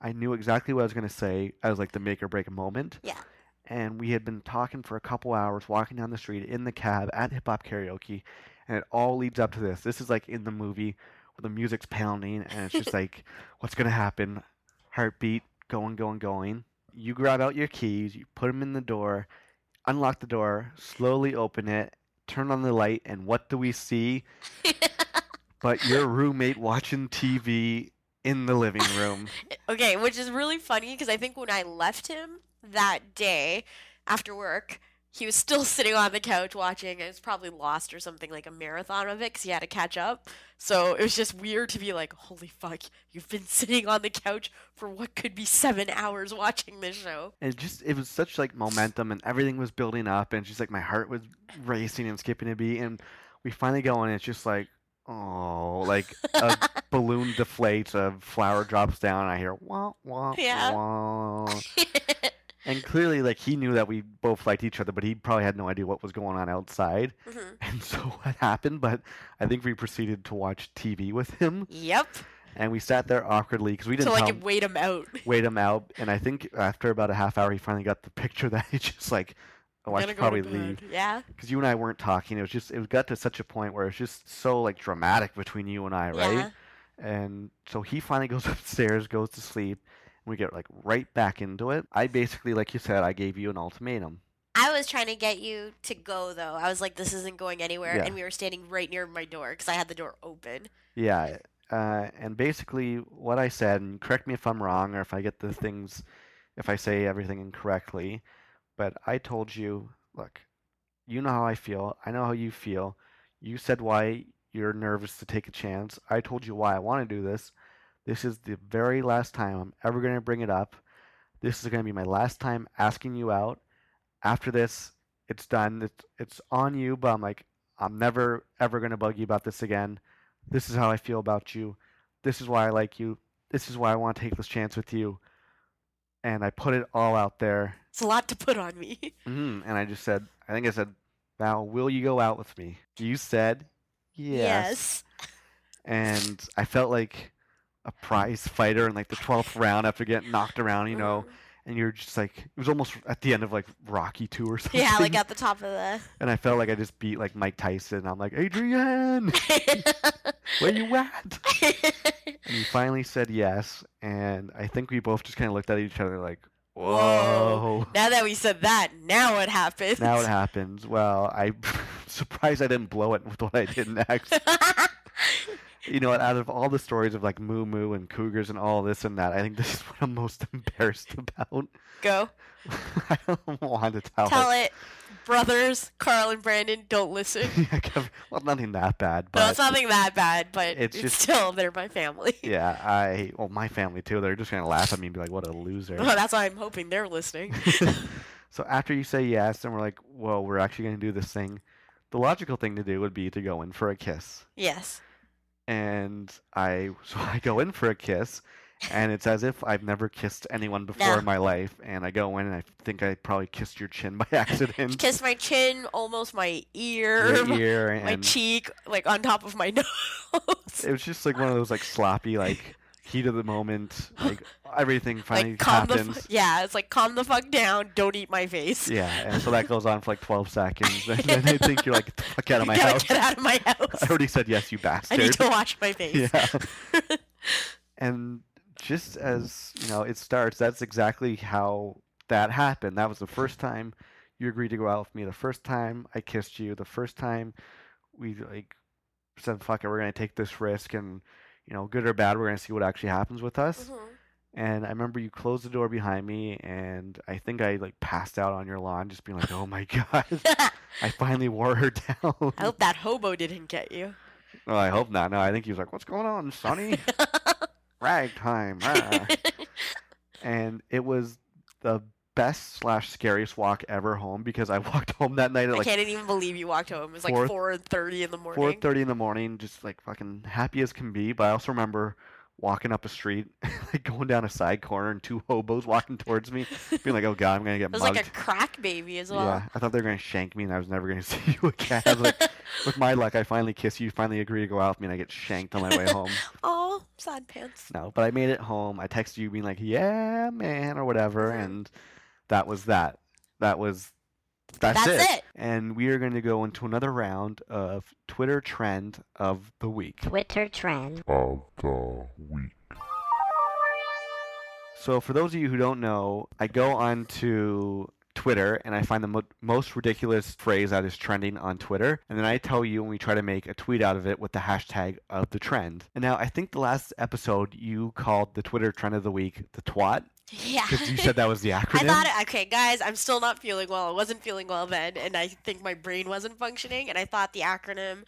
S1: I knew exactly what I was gonna say as like the make or break moment.
S2: Yeah.
S1: And we had been talking for a couple hours, walking down the street in the cab at hip hop karaoke, and it all leads up to this. This is like in the movie where the music's pounding, and it's just like, what's gonna happen? Heartbeat going, going, going. You grab out your keys, you put them in the door, unlock the door, slowly open it, turn on the light, and what do we see? but your roommate watching TV in the living room.
S2: Okay, which is really funny because I think when I left him that day after work, he was still sitting on the couch watching. I was probably lost or something like a marathon of it because he had to catch up. So it was just weird to be like, "Holy fuck, you've been sitting on the couch for what could be seven hours watching this show."
S1: And it just it was such like momentum and everything was building up and just like my heart was racing and skipping a beat and we finally go on and it's just like oh like a balloon deflates, a flower drops down, and I hear wah wah
S2: Yeah.
S1: wah. And clearly like he knew that we both liked each other, but he probably had no idea what was going on outside.
S2: Mhm.
S1: And so what happened, but I think we proceeded to watch TV with him
S2: Yep.
S1: and we sat there awkwardly because we didn't
S2: So I could wait him out.
S1: wait him out. And I think after about a half hour, he finally got the picture that he just like, oh, I should probably leave.
S2: Yeah.
S1: Because you and I weren't talking. It was just, it got to such a point where it was just so like dramatic between you and I, right?
S2: Yeah.
S1: And so he finally goes upstairs, goes to sleep, and we get like right back into it. I basically, like you said, I gave you an ultimatum.
S2: I was trying to get you to go though. I was like, "This isn't going anywhere,"
S1: Yeah.
S2: and we were standing right near my door because I had the door open.
S1: Yeah. Uh, and basically, what I said, and correct me if I'm wrong or if I get the things, if I say everything incorrectly, but I told you, look, you know how I feel. I know how you feel. You said why you're nervous to take a chance. I told you why I want to do this. This is the very last time I'm ever going to bring it up. This is going to be my last time asking you out. After this, it's done. It's, it's on you, but I'm like, I'm never, ever going to bug you about this again. This is how I feel about you. This is why I like you. This is why I want to take this chance with you. And I put it all out there.
S2: It's a lot to put on me.
S1: hmm And I just said, I think I said, Val, will you go out with me? You said, yes. yes. And I felt like a prize fighter in like the 12th round after getting knocked around, you know. And you're just like, it was almost at the end of like Rocky 2 or something.
S2: Yeah, like at the top of the.
S1: And I felt like I just beat like Mike Tyson. I'm like, Adrian, where you at? And you finally said yes, and I think we both just kind of looked at each other like,
S2: Whoa.
S1: "Whoa!"
S2: now that we said that, now what happens?
S1: Now it happens. Well, I'm surprised I didn't blow it with what I did next. you know, out of all the stories of like moo moo and cougars and all this and that, I think this is what I'm most embarrassed about.
S2: Go.
S1: I don't want to tell, it.
S2: Tell it. Brothers, Carl and Brandon, don't listen.
S1: Well, nothing that bad, but
S2: no, it's nothing that bad, but
S1: it's
S2: it's,
S1: just-
S2: still they're my family.
S1: yeah, I well, my family too. They're just gonna laugh at me and be like, "What a loser."
S2: Well, that's why I'm hoping they're listening.
S1: so after you say yes, and we're like, "Well, we're actually gonna do this thing," the logical thing to do would be to go in for a kiss.
S2: yes.
S1: And I so I go in for a kiss, and it's as if I've never kissed anyone before
S2: No.
S1: in my life. And I go in, and I think I probably kissed your chin by accident.
S2: Kiss my chin, almost my ear,
S1: your
S2: my-
S1: ear,
S2: my
S1: and
S2: cheek, like on top of my nose.
S1: it was just like one of those like sloppy like heat of the moment, like everything finally
S2: like calm the
S1: happens.
S2: f- yeah, it's like calm the fuck down. Don't eat my face.
S1: Yeah, and so that goes on for like 12 seconds, and then I think you're like, "Get the fuck out of my house."
S2: get out of my house.
S1: I already said yes, you bastard.
S2: I need to wash my face.
S1: yeah. and just as you know it starts, that's exactly how that happened. That was the first time you agreed to go out with me. The first time I kissed you. The first time we like said, "Fuck it, we're gonna take this risk," and you know, good or bad, we're gonna see what actually happens with us.
S2: Mhm.
S1: And I remember you closed the door behind me, and I think I like passed out on your lawn, just being like, "Oh my god, I finally wore her down."
S2: I hope that hobo didn't get you.
S1: Well, I hope not. No, I think he was like, "What's going on, Sonny? Ragtime!" rah." and it was the best slash scariest walk ever home because I walked home that night at
S2: I
S1: like
S2: can't even believe you walked home. It was like
S1: four
S2: thirty in the morning.
S1: Four thirty in the morning, just like fucking happy as can be. But I also remember walking up a street, like going down a side corner, and two hobos walking towards me, being like, "Oh god, I'm gonna get
S2: It was
S1: mugged."
S2: like a crack baby as well.
S1: Yeah, I thought they were gonna shank me, and I was never gonna see you again. I was like, with my luck, I finally kiss you, finally agree to go out with me, and I get shanked on my way home.
S2: Oh, sad pants.
S1: No, but I made it home. I texted you being like, "Yeah, man," or whatever, and that was that. That was that's,
S2: That's
S1: it.
S2: it.
S1: And we are going to go into another round of Twitter trend of the week.
S3: Twitter trend.
S4: of the week.
S1: So for those of you who don't know, I go on to Twitter and I find the mo- most ridiculous phrase that is trending on Twitter, and then I tell you and we try to make a tweet out of it with the hashtag of the trend. And now I think the last episode you called the Twitter trend of the week the twat
S2: Yeah.
S1: because you said that was the acronym.
S2: I thought, it, okay, guys, I'm still not feeling well. I wasn't feeling well then, and I think my brain wasn't functioning, and I thought the acronym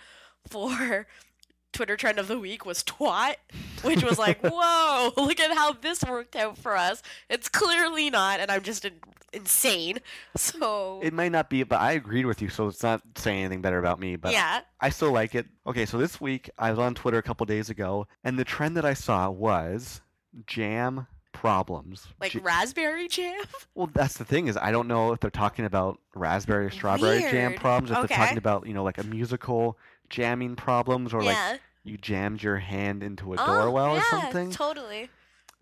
S2: for Twitter trend of the week was twat, which was like, whoa, look at how this worked out for us. It's clearly not, and I'm just in- insane. So,
S1: It might not be, but I agreed with you, so it's not saying anything better about me. But
S2: yeah.
S1: I still like it. Okay, so this week I was on Twitter a couple days ago, and the trend that I saw was jam problems.
S2: Like raspberry jam?
S1: well, that's the thing is I don't know if they're talking about raspberry or strawberry jam problems, if
S2: Okay.
S1: they're talking about you know like a musical jamming problems, or like you jammed your hand into a
S2: Oh,
S1: doorwell or
S2: yeah,
S1: something.
S2: Totally.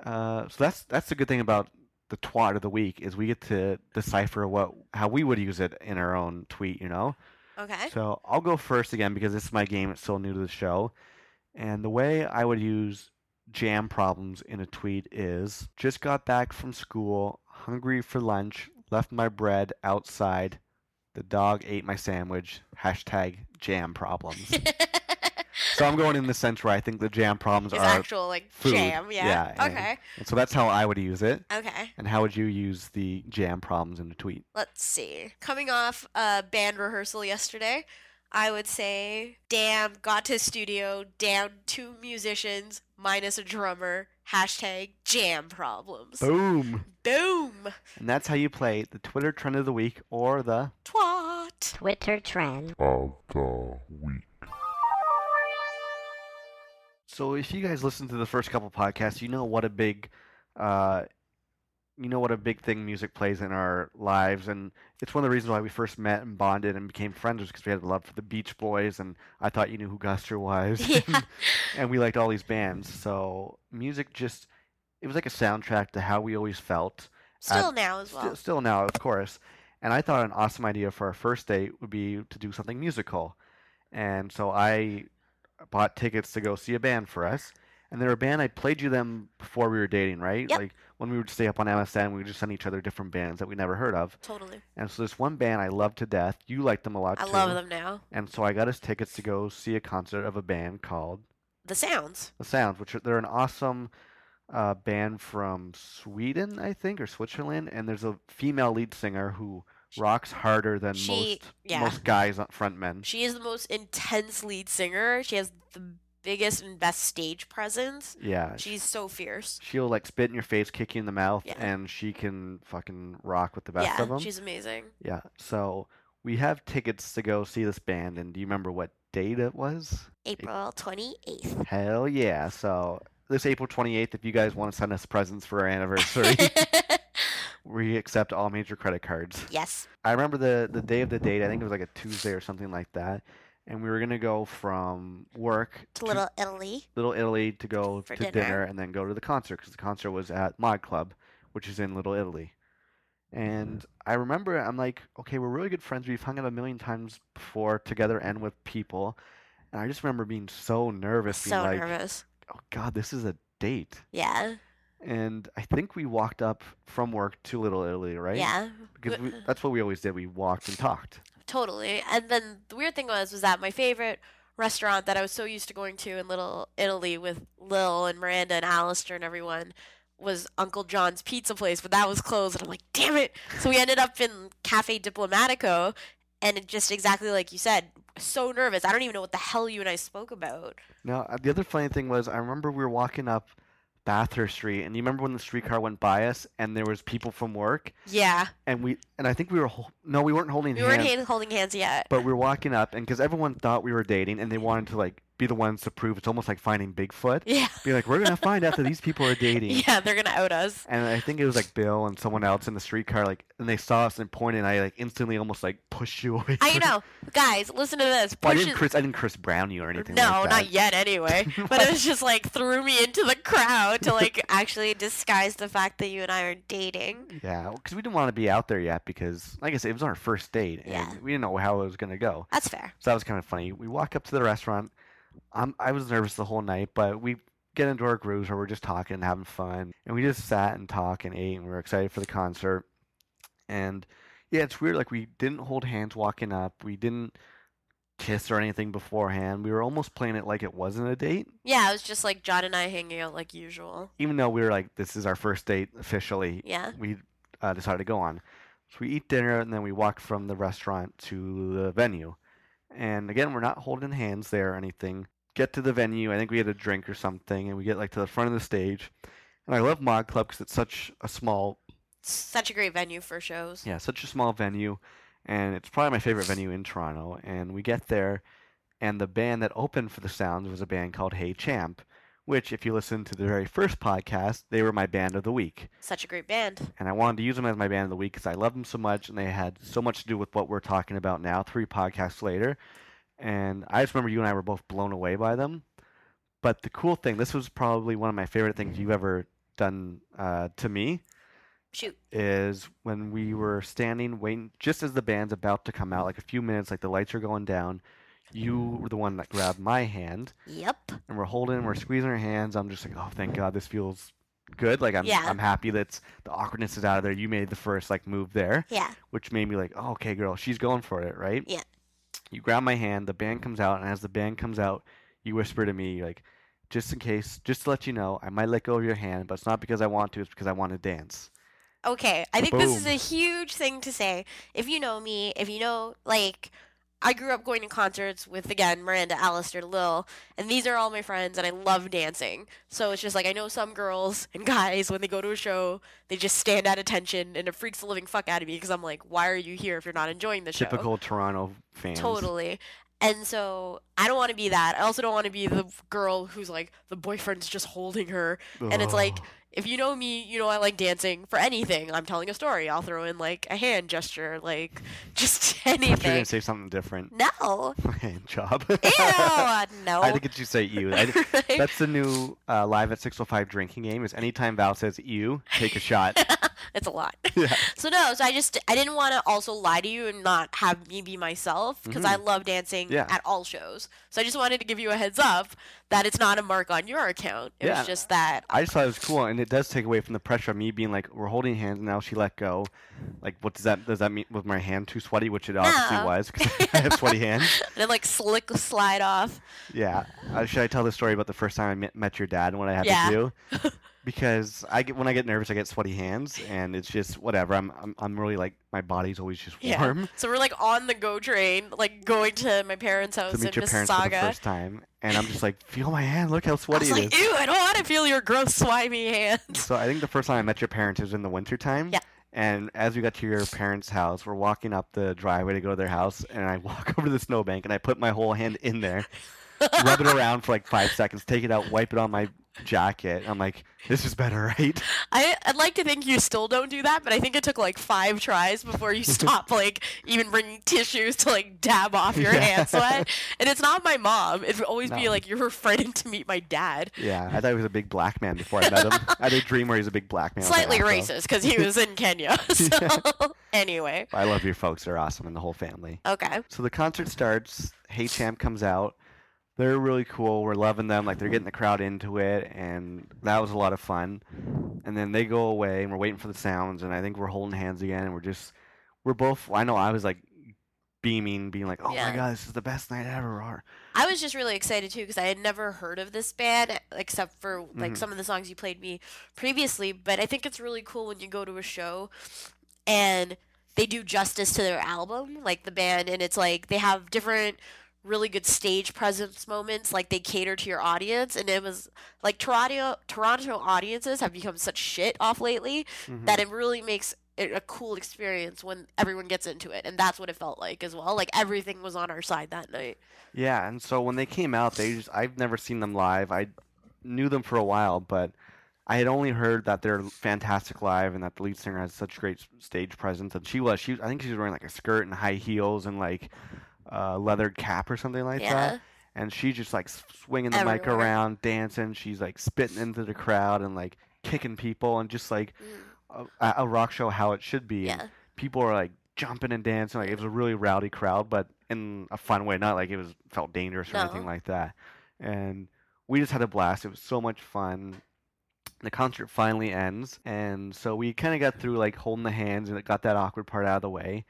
S1: Uh, so that's that's the good thing about the twat of the week is we get to decipher what how we would use it in our own tweet, you know.
S2: Okay.
S1: So I'll go first again because this is my game. It's still new to the show. And the way I would use jam problems in a tweet is just got back from school, hungry for lunch, left my bread outside. The dog ate my sandwich. Hashtag jam problems. so I'm going in the sense where I think the jam problems
S2: Is
S1: are.
S2: actual like
S1: food.
S2: jam, yeah.
S1: Yeah, and-
S2: okay.
S1: and so that's how I would use it.
S2: Okay.
S1: And how would you use the jam problems in a tweet?
S2: Let's see. Coming off a band rehearsal yesterday, I would say, damn, got to studio, down two musicians, minus a drummer, hashtag jam problems.
S1: Boom!
S2: Boom!
S1: And that's how you play the Twitter trend of the week or the
S2: Twat!
S3: Twitter trend.
S4: of the week.
S1: So if you guys listen to the first couple podcasts, you know what a big, uh, you know what a big thing music plays in our lives, and it's one of the reasons why we first met and bonded and became friends, was because we had a love for the Beach Boys, and I thought you knew who Guster was,
S2: Yeah.
S1: and we liked all these bands. So music just, it was like a soundtrack to how we always felt.
S2: Still now as well.
S1: still now, of course. And I thought an awesome idea for our first date would be to do something musical. And so I bought tickets to go see a band for us. And they're a band I played you them before we were dating, right?
S2: Yep.
S1: Like when we would stay up on MSN, we would just send each other different bands that we never heard of.
S2: Totally.
S1: And so this one band I love to death. You like them a lot too.
S2: I
S1: too.
S2: love them now.
S1: And so I got us tickets to go see a concert of a band called
S2: The sounds.
S1: The Sounds, which are, they're an awesome uh, band from Sweden, I think, or Switzerland. And there's a female lead singer who rocks harder than
S2: She-
S1: most
S2: yeah.
S1: most guys on frontmen.
S2: She is the most intense lead singer. She has the biggest and best stage presence.
S1: Yeah,
S2: She's so fierce.
S1: she'll like spit in your face, kick you in the mouth,
S2: Yeah.
S1: and she can fucking rock with the best
S2: yeah,
S1: of them.
S2: she's amazing.
S1: Yeah. So we have tickets to go see this band, and do you remember what date it was?
S2: April 28th.
S1: Hell yeah! So this April 28th, if you guys want to send us presents for our anniversary, we accept all major credit cards.
S2: yes.
S1: I remember the the day of the date. I think it was like a Tuesday or something like that. And we were gonna go from work
S2: To Little Italy.
S1: Little Italy to go
S2: For
S1: to dinner.
S2: dinner.
S1: and then go to the concert because the concert was at Mod Club, which is in Little Italy. And mm-hmm. I remember I'm like, okay, we're really good friends. We've hung out a million times before together and with people. And I just remember being so nervous, being
S2: So
S1: like,
S2: nervous.
S1: oh God, this is a date.
S2: Yeah.
S1: and I think we walked up from work to Little Italy, right?
S2: Yeah.
S1: Because we, that's what we always did. We walked and talked.
S2: Totally. And then the weird thing was was that my favorite restaurant that I was so used to going to in Little Italy with Lil and Miranda and Alistair and everyone was Uncle John's pizza place, but that was closed and I'm like, damn it. So we ended up in Cafe Diplomatico and it just exactly like you said, so nervous. I don't even know what the hell you and I spoke about.
S1: Now, uh, the other funny thing was, I remember we were walking up Bathurst Street, and you remember when the streetcar went by us, and there was people from work,
S2: Yeah.
S1: and we, and I think we were, hol- no, we weren't holding
S2: We
S1: hands,
S2: weren't hand- holding hands yet.
S1: but we were walking up, and because everyone thought we were dating, and they wanted to like be the ones to prove it's almost like finding Bigfoot.
S2: Yeah.
S1: Be like, we're gonna find out that these people are dating.
S2: Yeah, they're gonna out us.
S1: And I think it was like Bill and someone else in the streetcar, like, and they saw us and pointed, and I like instantly almost like pushed you away.
S2: I know. Guys, listen to this.
S1: Well, I didn't Chris, I didn't Chris Brown you or anything.
S2: No,
S1: like that.
S2: not yet anyway. But it was just like threw me into the crowd to like actually disguise the fact that you and I are dating.
S1: Yeah, because we didn't want to be out there yet because, like I said, it was our first date, and
S2: Yeah.
S1: we didn't know how it was gonna go.
S2: That's fair.
S1: So that was kind of funny. We walk up to the restaurant. I'm, I was nervous the whole night, but we get into our grooves where we're just talking and having fun, and we just sat and talked and ate, and we were excited for the concert. And yeah, it's weird. Like we didn't hold hands walking up. We didn't kiss or anything beforehand. We were almost playing it like it wasn't a date,
S2: Yeah, it was just like John and I hanging out like usual.
S1: even though we were like, this is our first date officially.
S2: Yeah.
S1: we uh, decided to go on. So we eat dinner and then we walk from the restaurant to the venue. And again, we're not holding hands there or anything. Get to the venue. I think we had a drink or something, and we get like to the front of the stage. And I love Mod Club because it's such a small,
S2: Such a great venue for shows.
S1: yeah, such a small venue, and it's probably my favorite venue in Toronto. And we get there, and the band that opened for the Sounds was a band called Hey Champ, which, if you listen to the very first podcast, they were my band of the week.
S2: Such a great band.
S1: and I wanted to use them as my band of the week because I love them so much, and they had so much to do with what we're talking about now. Three podcasts later, and I just remember you and I were both blown away by them. But the cool thing, this was probably one of my favorite things you've ever done uh, to me,
S2: Shoot.
S1: is when we were standing waiting just as the band's about to come out, like a few minutes, like the lights are going down. You were the one that grabbed my hand,
S2: Yep.
S1: and we're holding, we're squeezing our hands. I'm just like, oh, thank God, this feels good. Like I'm,
S2: Yeah.
S1: I'm happy that the awkwardness is out of there. You made the first like move there,
S2: Yeah.
S1: which made me like, oh, okay, girl, she's going for it, right?
S2: Yeah.
S1: You grab my hand. The band comes out, and as the band comes out, you whisper to me like, just in case, just to let you know, I might let go of your hand, but it's not because I want to. It's because I want to dance.
S2: Okay, I think this is a huge thing to say. If you know me, if you know, like, I grew up going to concerts with, again, Miranda, Alistair, Lil, and these are all my friends, and I love dancing. So it's just like, I know some girls and guys, when they go to a show, they just stand at attention, and it freaks the living fuck out of me because I'm like, why are you here if you're not enjoying the show?
S1: Typical Toronto fans.
S2: Totally. And so I don't want to be that. I also don't want to be the girl who's like the boyfriend's just holding her. And it's like. If you know me, you know I like dancing for anything. I'm telling a story. I'll throw in like a hand gesture, like just
S1: anything. you gonna say something different.
S2: No.
S1: Hand job.
S2: Ew. No.
S1: I think it should say you. That's the new uh, live at 605 drinking game. Is anytime Val says you, take a shot.
S2: It's a lot.
S1: yeah.
S2: So no, so I just I didn't want to also lie to you and not have me be myself because I love dancing
S1: Mm-hmm. Yeah.
S2: at all shows. So I just wanted to give you a heads up that it's not a mark on your account. It
S1: Yeah.
S2: was just that
S1: I just thought it was cool, and it does take away from the pressure of me being like, we're holding hands, and now she let go. Like, what does that does that mean? Was my hand too sweaty? Which it obviously
S2: No.
S1: was, because I have sweaty hands.
S2: and then like slick slide off.
S1: Yeah. Uh, should I tell the story about the first time I met, met your dad and what I had
S2: Yeah.
S1: to do? Because I get when I get nervous, I get sweaty hands, and it's just whatever. I'm I'm, I'm really like my body's always just warm. Yeah.
S2: So we're like on the go train, like going to my parents' house
S1: To meet
S2: in
S1: your parents for the first time, and I'm just like, feel my hand. Look how
S2: I
S1: sweaty
S2: was
S1: it
S2: like,
S1: is.
S2: ew, I don't want to feel your gross slimy hands.
S1: So I think the first time I met your parents was in the wintertime.
S2: Yeah.
S1: And as we got to your parents' house, we're walking up the driveway to go to their house, and I walk over to the snowbank, and I put my whole hand in there, rub it around for like five seconds, take it out, wipe it on my jacket. I'm like, this is better, right?
S2: I, I'd like to think you still don't do that, but I think it took like five tries before you stopped like even bringing tissues to like dab off your
S1: Yeah.
S2: hand sweat. And it's not my mom. It'd always be like you're afraid to meet my dad.
S1: Yeah, I thought he was a big black man before I met him. I had a dream where he's a big black man.
S2: Slightly racist because he was in Kenya. So anyway,
S1: I love your folks; they're awesome, and the whole family.
S2: okay.
S1: So the concert starts. Hey Champ comes out. They're really cool. We're loving them. Like they're getting the crowd into it, and that was a lot of fun. And then they go away, and we're waiting for the sounds, and I think we're holding hands again, and we're just, we're both. I know I was like beaming, being like, "Oh
S2: Yeah.
S1: my god, this is the best night ever!" Or
S2: I was just really excited too because I had never heard of this band except for like
S1: Mhm.
S2: some of the songs you played me previously. But I think it's really cool when you go to a show and they do justice to their album, like the band, and it's like they have different really good stage presence moments like they cater to your audience and it was like Toronto Toronto audiences have become such shit off lately
S1: Mhm.
S2: that it really makes it a cool experience when everyone gets into it and that's what it felt like as well like everything was on our side that night
S1: Yeah, and so when they came out, they just I've never seen them live. I knew them for a while, but I had only heard that they're fantastic live and that the lead singer has such great stage presence. And she was, she I think she was wearing like a skirt and high heels and like a leathered cap or something like
S2: yeah
S1: that. And she's just like swinging the mic around, dancing. She's like spitting into the crowd and like kicking people and just like
S2: Mm,
S1: a, a rock show how it should be. And
S2: yeah
S1: people are like jumping and dancing. Like it was a really rowdy crowd, but in a fun way. Not like it was felt dangerous or anything like that. And we just had a blast. It was so much fun. The concert finally ends, and so we kind of got through like holding the hands, and it got that awkward part out of the way.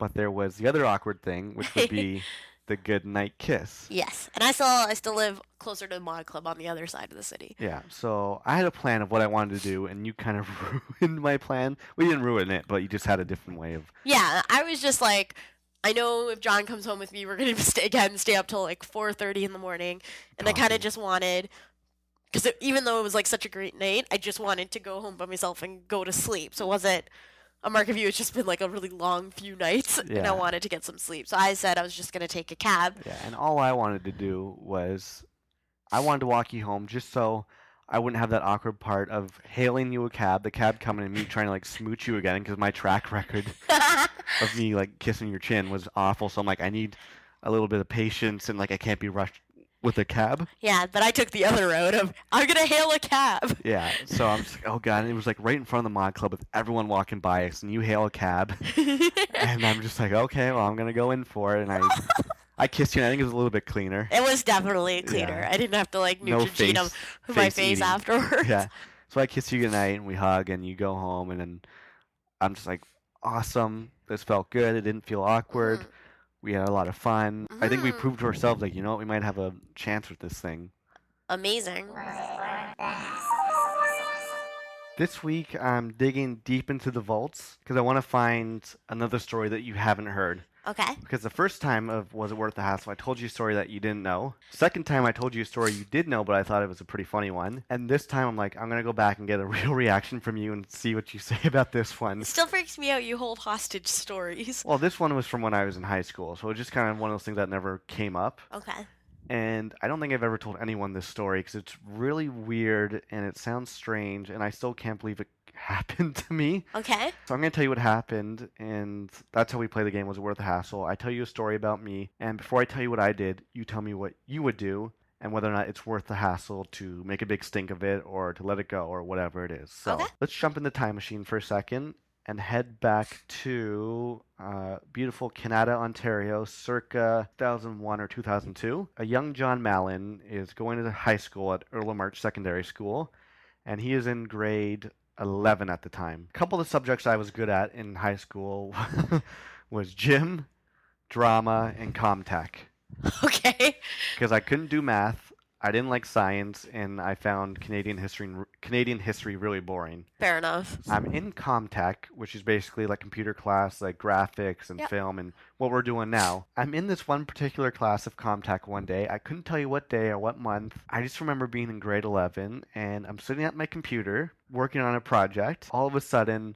S1: But there was the other awkward thing, which would be the good night kiss.
S2: yes and i still i still live closer to the mod club on the other side of the city
S1: Yeah, so I had a plan of what I wanted to do, and you kind of ruined my plan. We didn't ruin it, but you just had a different way of.
S2: yeah i was just like i know if john comes home with me we're gonna stay again stay up till like 4.30 in the morning and i kind of just wanted because even though it was like such a great night i just wanted to go home by myself and go to sleep so it wasn't a mark of you. It's just been like a really long few nights and i wanted to get some sleep. So i said i was just gonna take a cab.
S1: Yeah, and all I wanted to do was I wanted to walk you home just so I wouldn't have that awkward part of hailing you a cab, the cab coming and me trying to like smooch you again because my track record of me like kissing your chin was awful. So I'm like, I need a little bit of patience and like I can't be rushed with a cab.
S2: yeah but i took the other road of i'm gonna hail a cab
S1: Yeah, so I'm just like, oh god, and it was like right in front of the mod club with everyone walking by us, and you hail a cab, and I'm just like, okay, well I'm gonna go in for it, and I, I kissed you, and I think it was a little bit cleaner.
S2: It was definitely cleaner.
S1: Yeah.
S2: I didn't have to like
S1: No
S2: Neutrogena
S1: face-
S2: my
S1: face
S2: face afterwards.
S1: yeah. So I kiss you goodnight and we hug and you go home and then I'm just like, awesome. This felt good. It didn't feel awkward.
S2: Mhm.
S1: We had a lot of fun. I think we proved to ah. ourselves like, you know what, we might have a chance with this thing.
S2: Amazing.
S1: This week I'm digging deep into the vaults because I want to find another story that you haven't heard.
S2: Okay.
S1: Because the first time of Was It Worth the Hassle, I told you a story that you didn't know. Second time, I told you a story you did know, but I thought it was a pretty funny one. And this time, I'm like, I'm going to go back and get a real reaction from you and see what you say about this one.
S2: It still freaks me out you hold hostage stories.
S1: Well, this one was from when I was in high school, so it was just kind of one of those things that never came up.
S2: Okay.
S1: And I don't think I've ever told anyone this story because it's really weird and it sounds strange, and I still can't believe it happened to me.
S2: Okay.
S1: So I'm going to tell you what happened, and that's how we play the game. Was it worth the hassle? I tell you a story about me, and before I tell you what I did, you tell me what you would do, and whether or not it's worth the hassle to make a big stink of it, or to let it go, or whatever it is. So
S2: Okay.
S1: let's jump in the time machine for a second and head back to uh, beautiful Canada, Ontario, circa 2001 or 2002. A young John Mallon is going to high school at Earl March Secondary School, and he is in grade 11 at the time. A couple of the subjects I was good at in high school was gym, drama, and comtech
S2: Okay.
S1: because I couldn't do math. I didn't like science, and I found Canadian history Canadian history really boring.
S2: Fair enough.
S1: I'm in Comtech, which is basically like computer class, like graphics and
S2: Yep.
S1: film and what we're doing now. I'm in this one particular class of Comtech one day. I couldn't tell you what day or what month. I just remember being in grade 11 and I'm sitting at my computer working on a project. All of a sudden,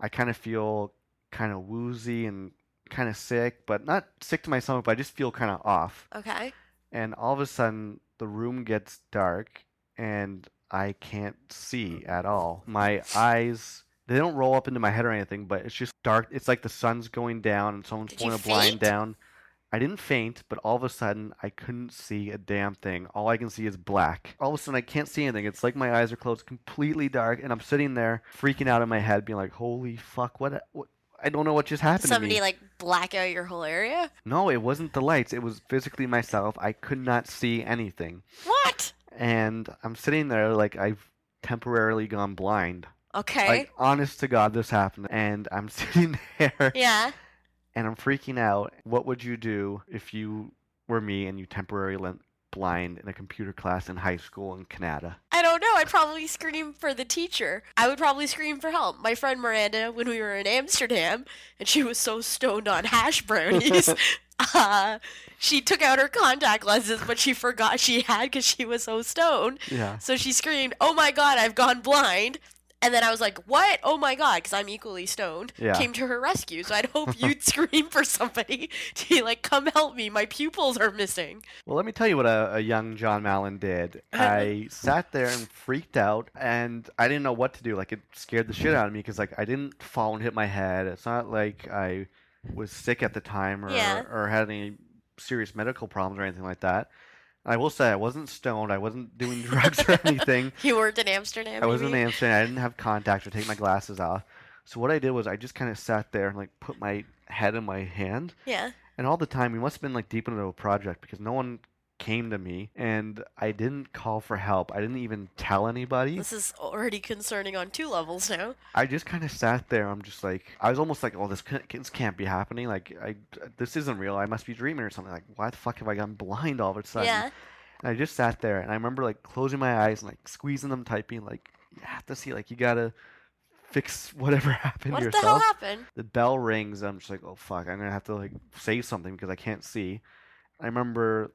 S1: I kind of feel kind of woozy and kind of sick, but not sick to my stomach, but I just feel kind of off.
S2: Okay.
S1: And all of a sudden, the room gets dark and I can't see mm. at all. My eyes, they don't roll up into my head or anything, but it's just dark. It's like the sun's going down and someone's
S2: Did you
S1: pulling a blind down. I didn't faint, but all of a sudden, I couldn't see a damn thing. All I can see is black. All of a sudden, I can't see anything. It's like my eyes are closed, completely dark, and I'm sitting there freaking out in my head, being like, holy fuck, what? what? I don't know what just happened
S2: Somebody
S1: to me.
S2: like black out your whole area?
S1: no, it wasn't the lights. It was physically myself. I could not see anything.
S2: What?
S1: And I'm sitting there like I've temporarily gone blind.
S2: Okay.
S1: Like honest to God, this happened. And I'm sitting there
S2: yeah.
S1: and I'm freaking out. What would you do if you were me and you temporarily went blind in a computer class in high school in Canada?
S2: I don't know. I'd probably scream for the teacher. I would probably scream for help. My friend Miranda, when we were in Amsterdam, and she was so stoned on hash brownies, uh, she took out her contact lenses, but she forgot she had because she was so stoned.
S1: Yeah.
S2: So she screamed, "Oh my god, I've gone blind!" And then I was like, "What? Oh my god!" Because I'm equally stoned.
S1: Yeah.
S2: Came to her rescue. So I'd hope you'd scream for somebody to be like, "Come help me! My pupils are missing."
S1: Well, let me tell you what a, a young John Mallon did. I sat there and freaked out, and I didn't know what to do. Like it scared the shit out of me because like I didn't fall and hit my head. It's not like I was sick at the time or
S2: Yeah.
S1: or had any serious medical problems or anything like that. I will say I wasn't stoned. I wasn't doing drugs or anything.
S2: You weren't in Amsterdam.
S1: I was in? Amsterdam. I didn't have contacts or take my glasses off. So what I did was I just kind of sat there and like put my head in my hand.
S2: Yeah.
S1: And all the time, we must have been like deep into a project because no one came to me and I didn't call for help. I didn't even tell anybody.
S2: This is already concerning on two levels now.
S1: I just kind of sat there. I'm just like, I was almost like, oh, this can't, this can't be happening. Like, I, this isn't real. I must be dreaming or something. Like, why the fuck have I gone blind all of a sudden?
S2: Yeah.
S1: And I just sat there and I remember like closing my eyes and like squeezing them, typing, like, you have to see, like, you gotta fix whatever happened
S2: What
S1: to
S2: the hell
S1: yourself
S2: happened?
S1: the bell rings. I'm just like, oh fuck, I'm gonna have to like say something because I can't see. I remember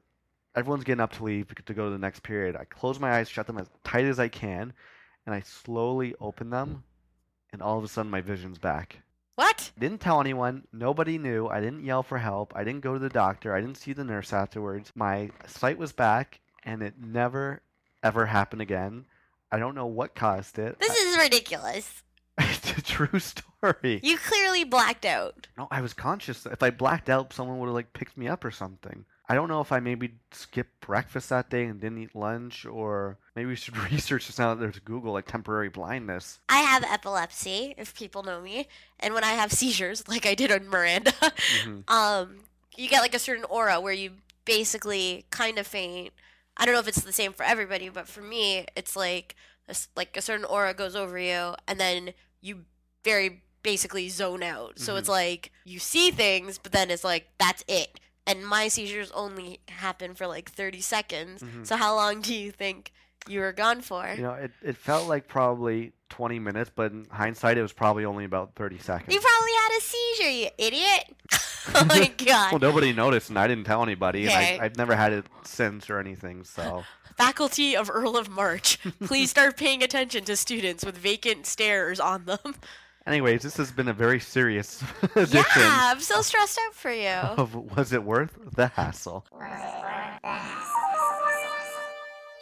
S1: everyone's getting up to leave to go to the next period. I close my eyes, shut them as tight as I can, and I slowly open them, and all of a sudden my vision's back.
S2: What?
S1: Didn't tell anyone. Nobody knew. I didn't yell for help. I didn't go to the doctor. I didn't see the nurse afterwards. My sight was back, and it never, ever happened again. I don't know what caused it.
S2: This is ridiculous.
S1: it's a true story.
S2: You clearly blacked out.
S1: No, I was conscious. If I blacked out, someone would have like picked me up or something. I don't know if I maybe skipped breakfast that day and didn't eat lunch, or maybe we should research this now that there's Google like temporary blindness.
S2: I have epilepsy, if people know me, and when I have seizures, like I did on Miranda,
S1: Mhm.
S2: um, you get like a certain aura where you basically kind of faint. I don't know if it's the same for everybody, but for me, it's like a, like a certain aura goes over you, and then you very basically zone out. So it's like you see things, but then it's like that's it. And my seizures only happen for like 30 seconds.
S1: Mhm.
S2: So how long do you think you were gone for?
S1: You know, it, it felt like probably 20 minutes, but in hindsight, it was probably only about 30 seconds.
S2: You probably had a seizure, you idiot. oh my god.
S1: well, nobody noticed, and I didn't tell anybody,
S2: Okay.
S1: and I, I've never had it since or anything. So
S2: Faculty of Earl of March, please start paying attention to students with vacant stares on them.
S1: Anyways, this has been a very serious edition
S2: Yeah, I'm so stressed out for you.
S1: of Was It Worth the Hassle?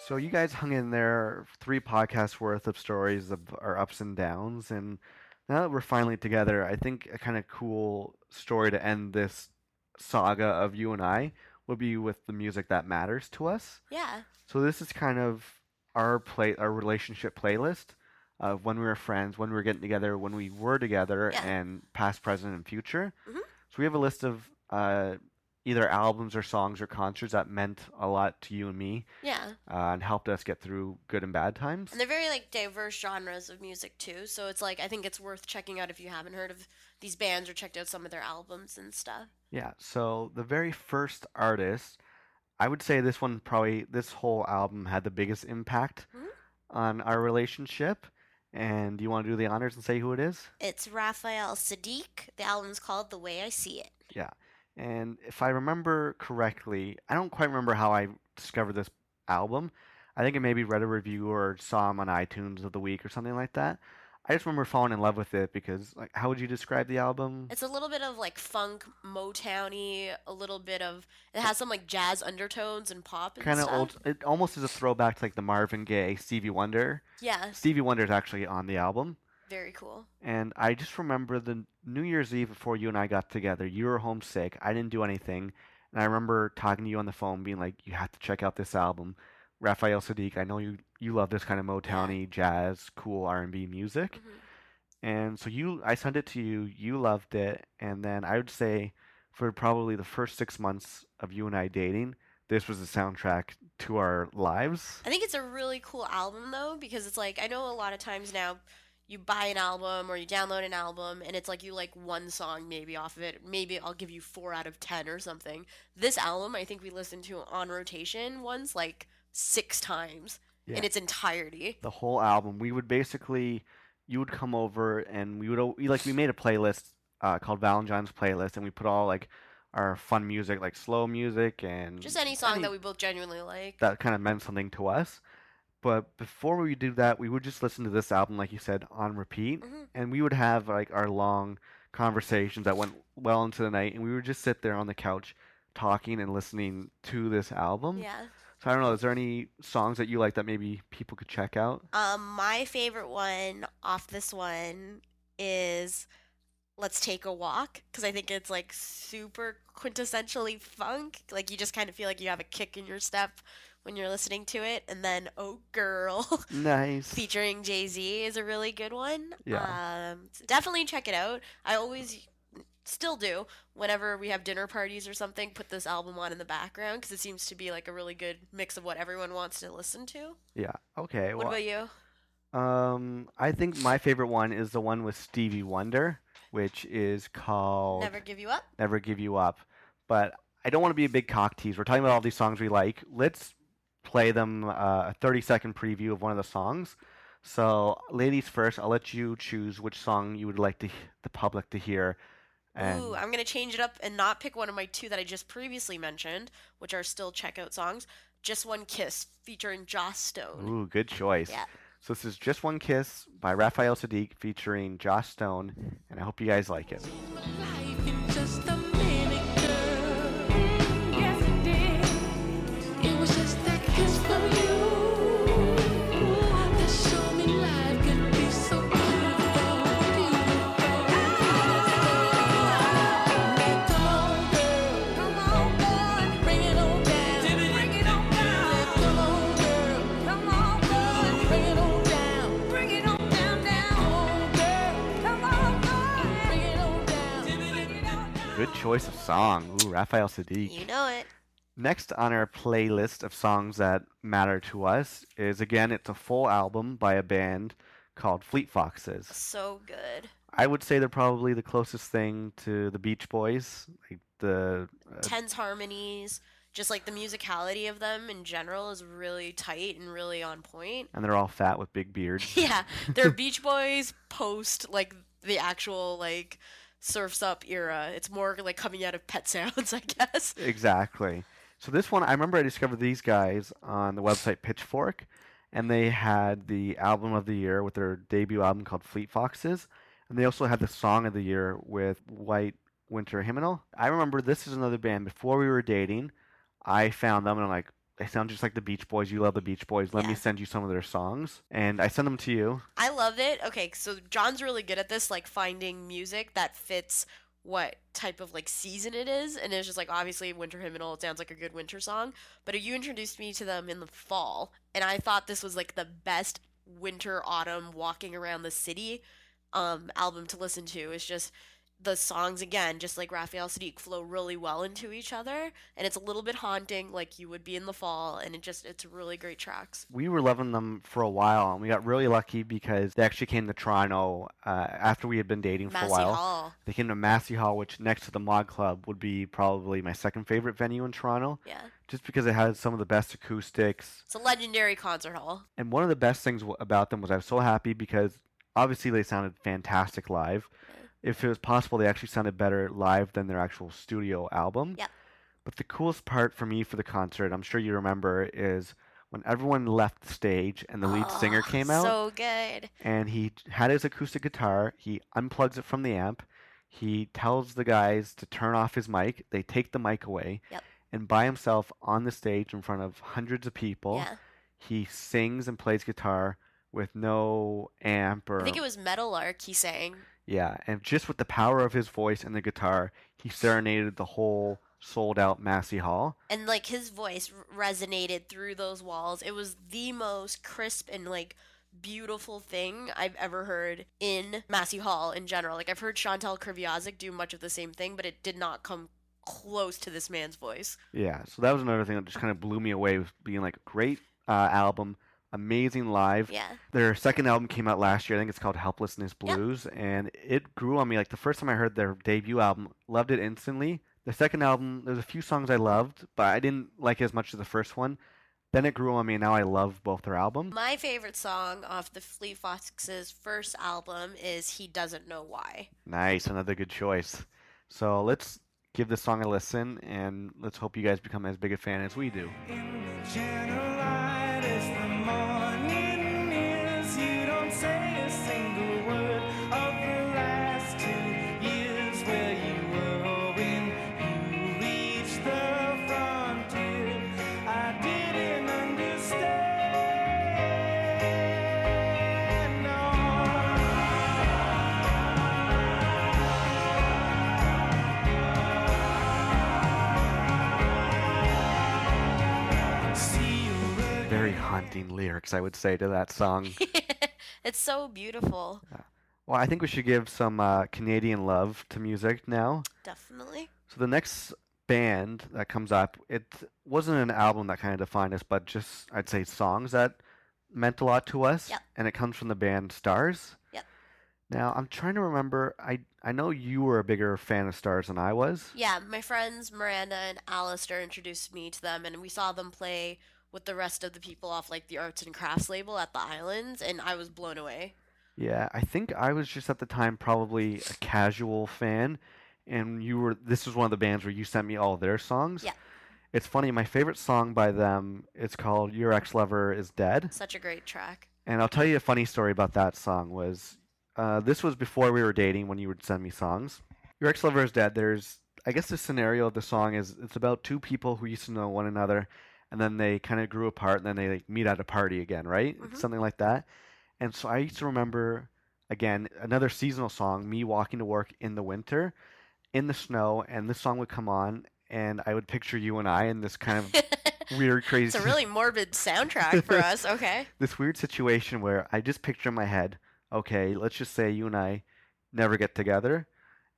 S1: So you guys hung in there, three podcasts worth of stories of our ups and downs, and now that we're finally together, I think a kind of cool story to end this saga of you and I would be with the music that matters to us.
S2: Yeah.
S1: So this is kind of our play, our relationship playlist of when we were friends, when we were getting together, when we were together,
S2: Yeah.
S1: and past, present, and future.
S2: Mhm.
S1: So we have a list of uh, either albums or songs or concerts that meant a lot to you and me
S2: Yeah.
S1: uh, and helped us get through good and bad times.
S2: And they're very like diverse genres of music too. So it's like I think it's worth checking out if you haven't heard of these bands or checked out some of their albums and stuff.
S1: Yeah. So the very first artist, I would say this one probably this whole album had the biggest impact
S2: Mhm.
S1: on our relationship. And do you want to do the honors and say who it is?
S2: It's Raphael Saadiq. The album's called The Way I See It. Yeah.
S1: And if I remember correctly, I don't quite remember how I discovered this album. I think I maybe read a review or saw him on iTunes of the week or something like that. I just remember falling in love with it because, like, how would you describe the album?
S2: It's a little bit of like funk, Motowny, a little bit of it has some like jazz undertones and pop and
S1: Kind of old. It almost is a throwback to like the Marvin Gaye, Stevie Wonder.
S2: Yeah,
S1: Stevie Wonder is actually on the album.
S2: very cool.
S1: And I just remember the New Year's Eve before you and I got together. You were homesick. I didn't do anything. And I remember talking to you on the phone, being like, "You have to check out this album." Raphael Saadiq. I know you you love this kind of Motowny jazz, cool R and B music.
S2: Mhm.
S1: And so you, I sent it to you. You loved it, and then I would say, for probably the first six months of you and I dating, this was the soundtrack to our lives.
S2: I think it's a really cool album though because it's like I know a lot of times now you buy an album or you download an album and it's like you like one song maybe off of it. Maybe I'll give you 4 out of 10 or something. This album I think we listened to on rotation once like 6 times
S1: Yeah.
S2: in its entirety.
S1: the whole album. We would basically, you would come over and we would we, like we made a playlist uh, called Valentine's playlist, and we put all like our fun music, like slow music and
S2: Just any song
S1: any-
S2: that we both genuinely like.
S1: that kind of meant something to us. But before we do that, we would just listen to this album, like you said, on repeat,
S2: Mhm.
S1: and we would have like our long conversations that went well into the night, and we would just sit there on the couch talking and listening to this album.
S2: Yeah.
S1: So I don't know, is there any songs that you like that maybe people could check out?
S2: Um, my favorite one off this one is "Let's Take a Walk" because I think it's like super quintessentially funk. Like you just kind of feel like you have a kick in your step when you're listening to it. And then "Oh Girl"
S1: Nice.
S2: featuring Jay Z is a really good one.
S1: Yeah.
S2: Um, s- definitely check it out. I always still do whenever we have dinner parties or something. Put this album on in the background because it seems to be like a really good mix of what everyone wants to listen to.
S1: Yeah. Okay.
S2: What
S1: Well,
S2: about you?
S1: um, I think my favorite one is the one with Stevie Wonder, which is called
S2: Never give you up.
S1: Never Give You Up. But I don't want to be a big cock tease. We're talking about all these songs we like. Let's play them uh, a 30 second preview of one of the songs. So, ladies first, I'll let you choose which song you would like to, the public to hear. And
S2: Ooh, I'm gonna change it up and not pick one of my two that I just previously mentioned, which are still checkout songs. Just One Kiss featuring Joss Stone.
S1: ooh, good choice.
S2: Yeah.
S1: So this is Just One Kiss by Raphael Saadiq featuring Joss Stone, and I hope you guys like it. Choice of song. Ooh, Raphael Saadiq.
S2: You know it.
S1: Next on our playlist of songs that matter to us is again, it's a full album by a band called Fleet Foxes.
S2: So good.
S1: I would say they're probably the closest thing to the Beach Boys, like the uh,
S2: Tense harmonies, just like the musicality of them in general is really tight and really on point.
S1: and they're all fat with big beards.
S2: Yeah, they're Beach Boys post like the actual like Surfs Up era. It's more like coming out of Pet Sounds, I guess.
S1: Exactly. So this one, I remember I discovered these guys on the website Pitchfork, and they had the album of the year with their debut album called Fleet Foxes, and they also had the song of the year with White Winter Hymnal. I remember this is another band. Before we were dating, I found them and I'm like, they sound just like the Beach Boys. You love the Beach Boys. Let me send you some of their songs, and I send them to you.
S2: I love it. Okay, so John's really good at this, like finding music that fits what type of like season it is, and it's just like obviously Winter Hymnal. It sounds like a good winter song, but you introduced me to them in the fall, and I thought this was like the best winter autumn walking around the city um album to listen to. It's just the songs again, just like Raphael Saadiq, flow really well into each other, and it's a little bit haunting, like you would be in the fall, and it just it's really great tracks.
S1: we were loving them for a while, and we got really lucky because they actually came to Toronto uh, after we had been dating for
S2: Massey
S1: a while.
S2: Hall,
S1: They came to Massey Hall, which next to the Mod Club would be probably my second favorite venue in Toronto,
S2: yeah,
S1: just because it had some of the best acoustics.
S2: it's a legendary concert hall.
S1: And one of the best things w- about them was I was so happy because obviously they sounded fantastic live. If it was possible, they actually sounded better live than their actual studio album.
S2: Yep.
S1: But the coolest part for me for the concert, I'm sure you remember, is when everyone left the stage and the lead ah, singer
S2: Oh,
S1: came out
S2: So good.
S1: and he had his acoustic guitar. He unplugs it from the amp. He tells the guys to turn off his mic. They take the mic away.
S2: Yep.
S1: And by himself on the stage in front of hundreds of people,
S2: Yeah.
S1: he sings and plays guitar with no amp or
S2: I think it was Meadowlark he sang.
S1: Yeah, and just with the power of his voice and the guitar, he serenaded the whole sold out Massey Hall.
S2: And like his voice resonated through those walls. It was the most crisp and like beautiful thing I've ever heard in Massey Hall in general. Like I've heard Chantal Kreviazuk do much of the same thing, but it did not come close to this man's voice.
S1: Yeah, so that was another thing that just kind of blew me away with being like a great uh, album, amazing live.
S2: Yeah.
S1: Their second album came out last year. I think it's called Helplessness
S2: Yep.
S1: Blues, and it grew on me. Like the first time I heard their debut album, loved it instantly. The second album, there's a few songs I loved, but I didn't like it as much as the first one. Then it grew on me, and now I love both their albums.
S2: My favorite song off the Fleet Foxes' first album is He Doesn't Know Why.
S1: Nice, another good choice. So let's give this song a listen, and let's hope you guys become as big a fan as we do. Lyrics, I would say, to that song.
S2: it's so beautiful.
S1: Well, I think we should give some uh, Canadian love to music now.
S2: Definitely.
S1: So the next band that comes up, it wasn't an album that kind of defined us, but just I'd say songs that meant a lot to us.
S2: Yep.
S1: And it comes from the band Stars.
S2: Yep.
S1: Now I'm trying to remember. I I know you were a bigger fan of Stars than I was.
S2: Yeah, my friends Miranda and Alistair introduced me to them, and we saw them play with the rest of the people off like the arts and crafts label at the islands, and I was blown away.
S1: Yeah, I think I was just at the time probably a casual fan, and you were. This was one of the bands where you sent me all their songs.
S2: Yeah.
S1: It's funny. My favorite song by them It's called "Your Ex Lover Is Dead."
S2: Such a great track.
S1: And I'll tell you a funny story about that song was uh, this was before we were dating when you would send me songs. Your ex lover is dead. There's I guess the scenario of the song is it's about two people who used to know one another and then they kind of grew apart and then they like meet at a party again, right?
S2: Mhm.
S1: Something like that. And so I used to remember again another seasonal song, me walking to work in the winter in the snow and this song would come on and I would picture you and I in this kind of weird crazy
S2: it's a really morbid soundtrack for us. Okay.
S1: this weird situation where I just picture in my head, okay, let's just say you and I never get together,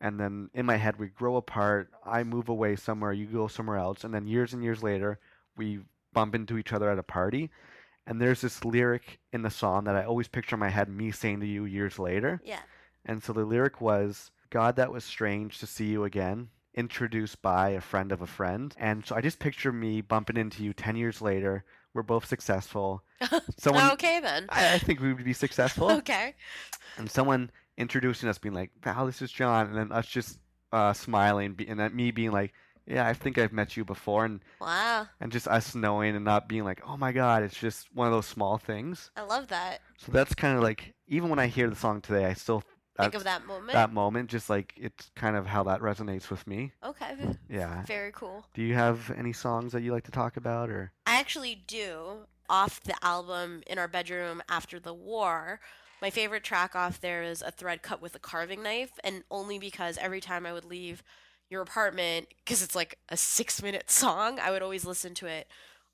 S1: and then in my head we grow apart. I move away somewhere, you go somewhere else, and then years and years later we bump into each other at a party. And there's this lyric in the song that I always picture in my head, me saying to you years later.
S2: Yeah.
S1: And so the lyric was, God, that was strange to see you again, introduced by a friend of a friend. And so I just picture me bumping into you 10 years later. We're both successful. Someone,
S2: okay then.
S1: I, I think we would be successful.
S2: Okay.
S1: And someone introducing us being like, wow, this is John. And then us just uh, smiling and then me being like, yeah, I think I've met you before. And,
S2: Wow.
S1: and just us knowing and not being like, oh my God, it's just one of those small things.
S2: I love that.
S1: So that's kind of like, even when I hear the song today, I still
S2: uh,
S1: Think
S2: of that moment.
S1: that moment, just like it's kind of how that resonates with me.
S2: okay.
S1: Yeah.
S2: Very cool.
S1: Do you have any songs that you like to talk about, or?
S2: I actually do. Off the album In Our Bedroom After the War, my favorite track off there is A Thread Cut with a Carving Knife, and only because every time I would leave your apartment, because it's like a six minute song, I would always listen to it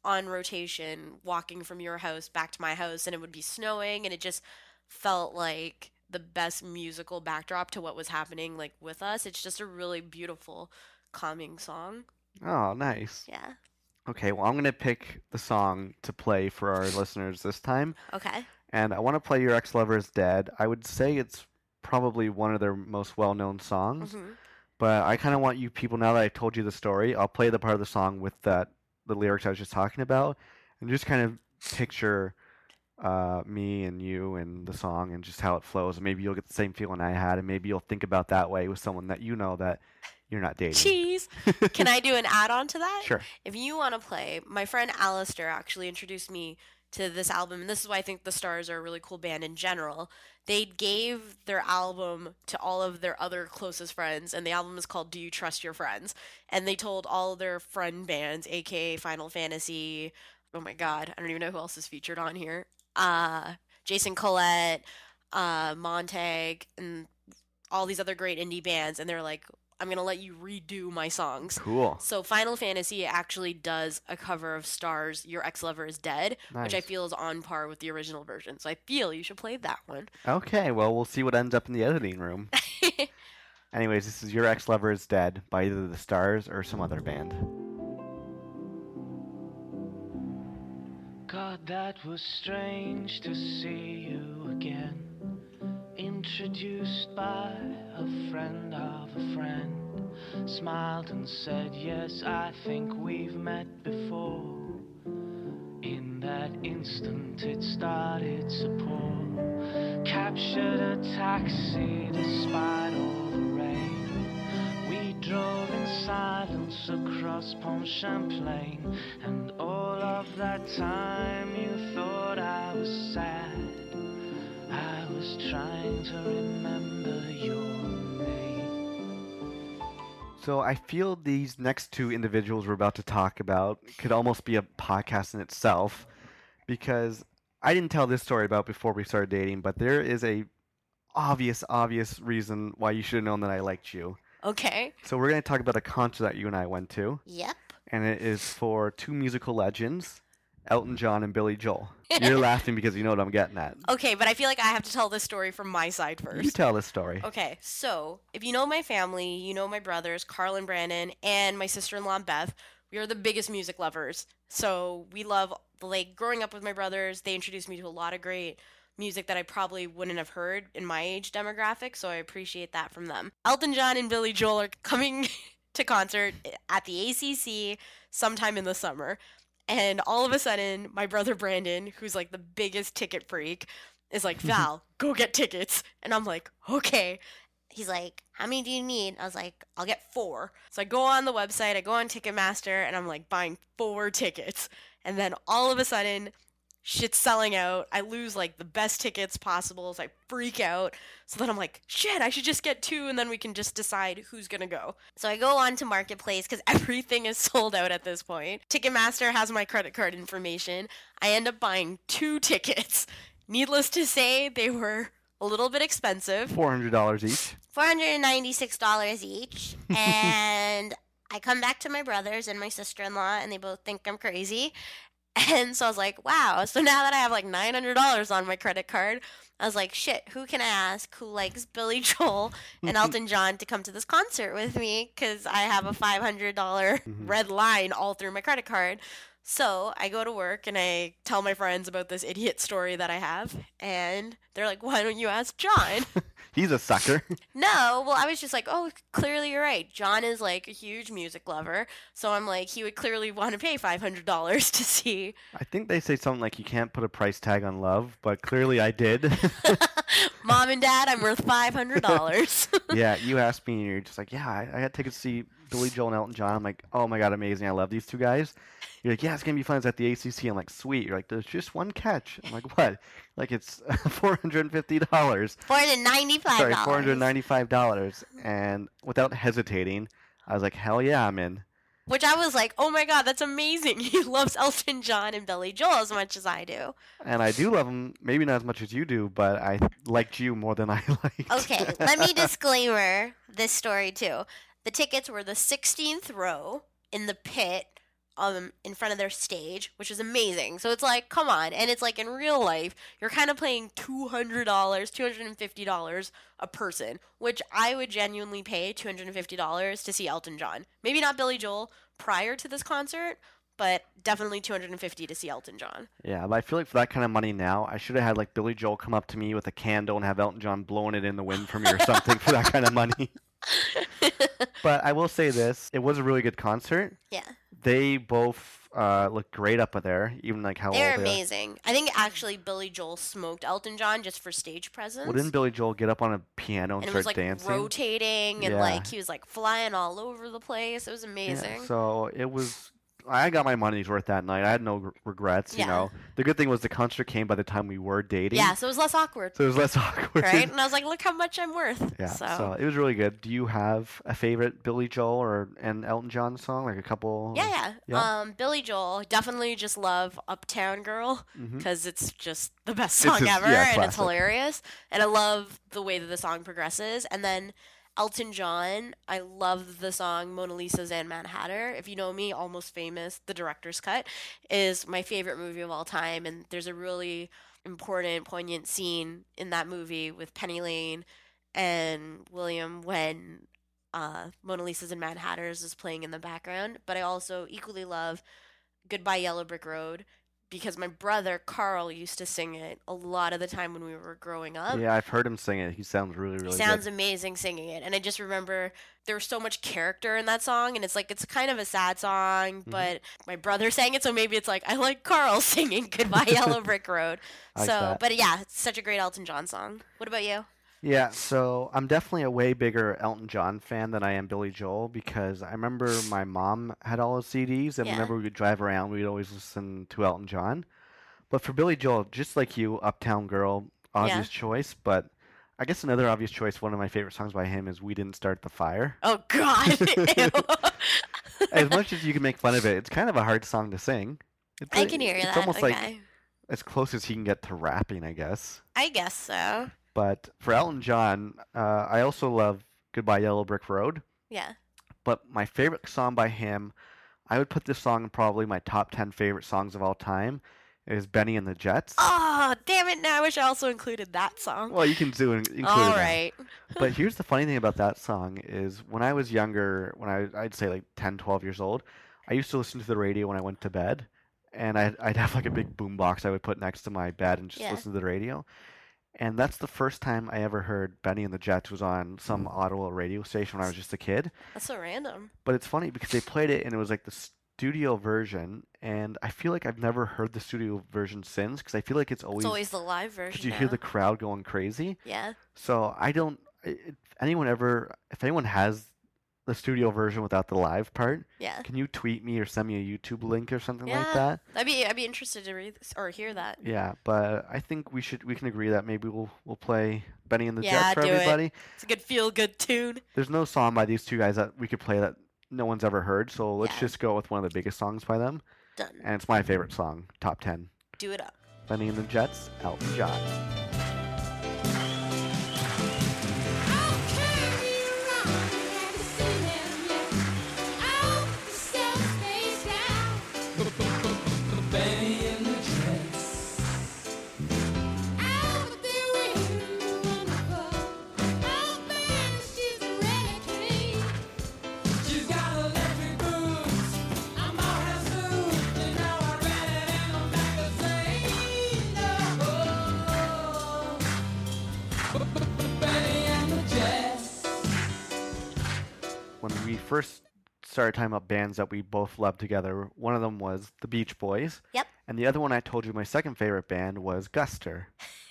S2: on rotation, walking from your house back to my house, and it would be snowing, and it just felt like the best musical backdrop to what was happening like with us. It's just a really beautiful, calming song.
S1: Oh, nice.
S2: Yeah.
S1: Okay, well, I'm gonna pick the song to play for our listeners this time,
S2: Okay.
S1: and I want to play "Your Ex Lover Is Dead." I would say it's probably one of their most well-known songs,
S2: hmm
S1: but I kind of want you people now that I told you the story, I'll play the part of the song with that the lyrics I was just talking about, and just kind of picture uh, me and you and the song and just how it flows. And maybe you'll get the same feeling I had, and maybe you'll think about that way with someone that you know that you're not dating.
S2: Cheese. Can I do an add on to that?
S1: Sure.
S2: If you want to play, my friend Alistair actually introduced me to this album, and this is why I think the Stars are a really cool band in general. They gave their album to all of their other closest friends, and the album is called Do You Trust Your Friends? And they told all their friend bands, aka Final Fantasy, oh my god, I don't even know who else is featured on here. Uh, Jason Collett, uh, Montag, and all these other great indie bands, and they're like, I'm gonna let you redo my songs.
S1: Cool.
S2: So Final Fantasy actually does a cover of Stars "Your Ex Lover Is Dead," which I feel is on par with the original version. So I feel you should play that one.
S1: Okay, well, we'll see what ends up in the editing room. Anyways, this is Your Ex Lover is Dead by either The Stars or some other band.
S5: God, that was strange to see you again. Introduced by a friend of a friend. Smiled and said, Yes, I think we've met before. In that instant, it started to pour. Captured a taxi despite all the rain. We drove in silence across Pont Champlain, and all of that time you thought I was sad. I was trying to remember your name.
S1: So I feel these next two individuals we're about to talk about could almost be a podcast in itself because I didn't tell this story about before we started dating, but there is a obvious, obvious reason why you should have known that I liked you.
S2: Okay.
S1: So we're going to talk about a concert that you and I went to,
S3: Yep.
S1: and it is for two musical legends, Elton John and Billy Joel. You're laughing because you know what I'm getting at.
S2: Okay, but I feel like I have to tell this story from my side first.
S1: You tell this story.
S2: Okay, so if you know my family, you know my brothers, Carl and Brandon, and my sister in law, Beth. We are the biggest music lovers. So we love, like, growing up with my brothers, they introduced me to a lot of great music that I probably wouldn't have heard in my age demographic. So I appreciate that from them. Elton John and Billy Joel are coming to concert at the ACC sometime in the summer. And all of a sudden, my brother Brandon, who's like the biggest ticket freak, is like, Val, go get tickets. And I'm like, okay.
S3: He's like, how many do you need?
S2: I was like, I'll get four. So I go on the website, I go on Ticketmaster, and I'm like buying four tickets. And then all of a sudden, shit's selling out. I lose like the best tickets possible. So I freak out. So then I'm like, shit, I should just get two and then we can just decide who's gonna go. So I go on to Marketplace because everything is sold out at this point. Ticketmaster has my credit card information. I end up buying two tickets. Needless to say, they were a little bit expensive.
S1: $400 each.
S3: $496 each. and I come back to my brothers and my sister in law, and they both think I'm crazy.
S2: And so I was like, wow. So now that I have like $900 on my credit card, I was like, shit, who can I ask who likes Billy Joel and Elton John to come to this concert with me? Because I have a $500 mm-hmm. red line all through my credit card. So I go to work and I tell my friends about this idiot story that I have. And they're like, why don't you ask John?
S1: He's a sucker.
S2: No, well, I was just like, oh, clearly you're right. John is like a huge music lover, so I'm like, he would clearly want to pay five hundred dollars to see.
S1: I think they say something like you can't put a price tag on love, but clearly I did.
S2: Mom and Dad, I'm worth five hundred dollars.
S1: yeah, you asked me, and you're just like, yeah, I, I got tickets to see Billy Joel and Elton John. I'm like, oh my god, amazing! I love these two guys. You're like, yeah, it's gonna be fun. It's at the ACC. I'm like, sweet. You're like, there's just one catch. I'm like, what? Like it's four hundred and fifty dollars.
S3: $495.
S1: Sorry, four hundred ninety-five dollars. And without hesitating, I was like, hell yeah, I'm in.
S2: Which I was like, oh my god, that's amazing. He loves Elton John and Billy Joel as much as I do.
S1: And I do love them, maybe not as much as you do, but I liked you more than I liked.
S3: Okay, let me disclaimer this story too.
S2: The tickets were the 16th row in the pit um in front of their stage, which is amazing. So it's like, come on, and it's like in real life, you're kind of paying $200, $250 a person, which I would genuinely pay $250 to see Elton John. Maybe not Billy Joel prior to this concert, but definitely 250 to see Elton John.
S1: Yeah, but I feel like for that kind of money now, I should have had like Billy Joel come up to me with a candle and have Elton John blowing it in the wind for me or something for that kind of money. but I will say this: it was a really good concert.
S3: Yeah.
S1: They both uh, look great up there, even like how
S2: They're
S1: old they are.
S2: amazing. I think actually Billy Joel smoked Elton John just for stage presence.
S1: Well, didn't Billy Joel get up on a piano and,
S2: and
S1: start
S2: was like
S1: dancing?
S2: rotating and
S1: Yeah.
S2: like he was like flying all over the place. It was
S1: Yeah,
S2: amazing.
S1: so it was. I got my money's worth that night. I had no regrets. You know, the good thing was the concert came by the time we were dating.
S2: Yeah, so it was less awkward,
S1: So it was less awkward.
S2: right? And I was like, look how much I'm worth.
S1: Yeah,
S2: So,
S1: so. it was really good. Do you have a favorite Billy Joel or an Elton John song, like a couple?
S2: yeah, yeah,
S1: Yeah.
S2: Um, Billy Joel definitely just love Uptown Girl because it's just the best song ever
S1: yeah,
S2: and it's hilarious. And I love the way that the song progresses. And then Elton John, I love the song Mona Lisa's and Mad Hatter. If you know me, Almost Famous, the director's cut, is my favorite movie of all time. And there's a really important, poignant scene in that movie with Penny Lane and William when uh, Mona Lisa's and Mad is playing in the background. But I also equally love Goodbye Yellow Brick Road because my brother Carl used to sing it a lot of the time when we were growing up.
S1: yeah, I've heard him sing it. He sounds really, really
S2: He sounds
S1: good.
S2: amazing singing it. And I just remember there was so much character in that song. And it's like, it's kind of a sad song,
S1: Mm-hmm.
S2: but my brother sang it. So maybe it's like, I like Carl singing Goodbye Yellow Brick Road.
S1: I like
S2: so, but yeah, it's such a great Elton John song. What about you?
S1: Yeah, so I'm definitely a way bigger Elton John fan than I am Billy Joel because I remember my mom had all his CDs, and
S2: Yeah.
S1: whenever we would drive around, we'd always listen to Elton John. But for Billy Joel, just like you, Uptown Girl, obvious choice. But I guess another obvious choice, one of my favorite songs by him is "We Didn't Start the Fire."
S2: Oh, God.
S1: As much as you can make fun of it, it's kind of a hard song to sing. It's
S2: I can hear
S1: it's
S2: that.
S1: almost
S2: okay.
S1: like as close as he can get to rapping, I guess.
S2: I guess so.
S1: But for Elton John, uh, I also love "Goodbye Yellow Brick Road."
S2: Yeah.
S1: But my favorite song by him, I would put this song in probably my top 10 favorite songs of all time, is Bennie and the Jets.
S2: Oh, damn it. Now I wish I also included that song.
S1: Well, you can do it. Include
S2: All
S1: it now.
S2: right.
S1: But here's the funny thing about that song is when I was younger, when I, I'd say like 10, 12 years old, I used to listen to the radio when I went to bed. And I'd, I'd have like a big boom box I would put next to my bed and just
S2: Yeah.
S1: listen to the radio. And that's the first time I ever heard Bennie and the Jets was on some mm. Ottawa radio station when I was just a kid.
S2: That's so random.
S1: But it's funny because they played it and it was like the studio version, and I feel like I've never heard the studio version since because I feel like it's always
S2: It's always the live version.
S1: because
S2: version.
S1: you hear the crowd going crazy.
S2: Yeah.
S1: So I don't. If anyone ever, if anyone has the studio version without the live part,
S2: Yeah.
S1: can you tweet me or send me a YouTube link or something
S2: Yeah.
S1: like that?
S2: I'd be I'd be interested to read this, or hear that.
S1: Yeah, but I think we should we can agree that maybe we'll we'll play Bennie and the
S2: Yeah,
S1: Jets for
S2: do it.
S1: everybody.
S2: It's a good feel good tune.
S1: There's no song by these two guys that we could play that no one's ever heard, so let's
S2: Yeah.
S1: just go with one of the biggest songs by them.
S2: Done.
S1: And it's my favorite song, top 10.
S2: Do it up.
S1: Bennie and the Jets, Elton John. Started talking about bands that we both loved together, one of them was the Beach Boys.
S2: Yep.
S1: And the other one I told you my second favorite band was Guster.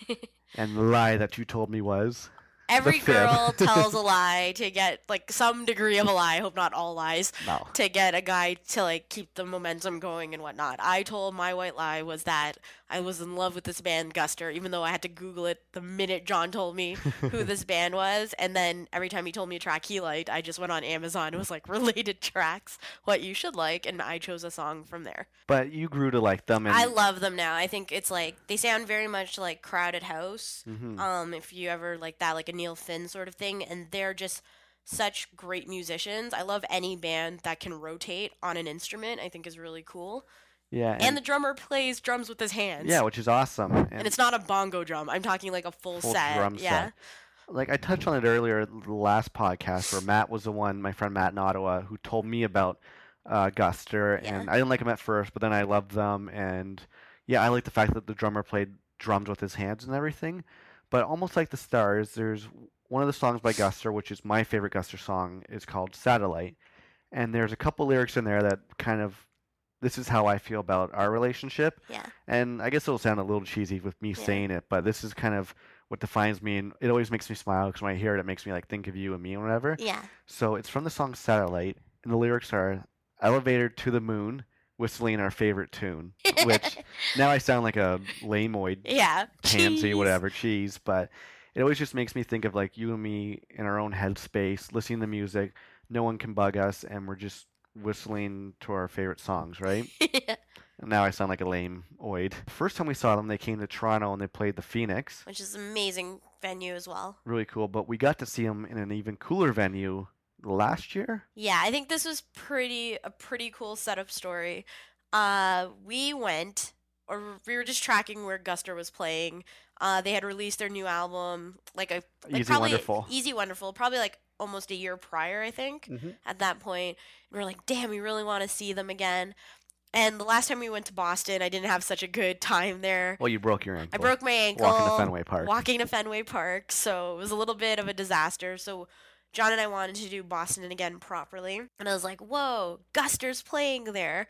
S1: and the lie that you told me was
S2: Every girl tells a lie to get like some degree of a lie. I hope not all lies.
S1: no.
S2: To get a guy to like keep the momentum going and whatnot. I told my white lie was that I was in love with this band Guster, even though I had to Google it the minute John told me who this band was. And then every time he told me a track he liked, I just went on Amazon. It was like related tracks, what you should like, and I chose a song from there.
S1: But you grew to like them and
S2: I love them now. I think it's like they sound very much like Crowded House.
S1: Mhm.
S2: Um, if you ever like that, like a Neil Finn sort of thing, and they're just such great musicians. I love any band that can rotate on an instrument. I think is really cool.
S1: yeah,
S2: And, the drummer plays drums with his hands.
S1: yeah, which is awesome. And,
S2: and it's not a bongo drum. I'm talking like a full,
S1: Full
S2: set.
S1: drum
S2: yeah.
S1: set. like I touched on it earlier, the last podcast where Matt was the one, my friend Matt in Ottawa, who told me about uh, Guster,
S2: Yeah.
S1: and I didn't like him at first, but then I loved them, and yeah, I like the fact that the drummer played drums with his hands and everything. But almost like the Stars, there's one of the songs by Guster, which is my favorite Guster song, is called Satellite, and there's a couple lyrics in there that kind of this is how I feel about our relationship.
S2: Yeah.
S1: And I guess it'll sound a little cheesy with me
S2: Yeah.
S1: saying it, but this is kind of what defines me, and it always makes me smile because when I hear it, it makes me like think of you and me and whatever.
S2: Yeah.
S1: So it's from the song Satellite, and the lyrics are "Elevator to the moon, whistling our favorite tune," which now I sound like a lameoid
S2: Yeah.
S1: pansy,
S2: Cheese.
S1: whatever, cheese, but it always just makes me think of like you and me in our own headspace, listening to music. No one can bug us, and we're just whistling to our favorite songs, right?
S2: yeah.
S1: Now I sound like a lame oid. First time we saw them, they came to Toronto and they played the Phoenix.
S2: Which is an amazing venue as well.
S1: really cool. But we got to see them in an even cooler venue last year.
S2: Yeah, I think this was pretty a pretty cool setup story. Uh, we went, or we were just tracking where Guster was playing. Uh, they had released their new album, like a like
S1: Easy
S2: probably
S1: Wonderful.
S2: Easy Wonderful, probably like almost a year prior, I think.
S1: Mhm.
S2: At that point, and we are like, damn, we really want to see them again. And the last time we went to Boston, I didn't have such a good time there.
S1: Well, you broke your ankle.
S2: I broke my ankle
S1: Walking to Fenway Park.
S2: Walking to Fenway Park, so it was a little bit of a disaster. So John and I wanted to do Boston again properly, and I was like, "Whoa, Guster's playing there."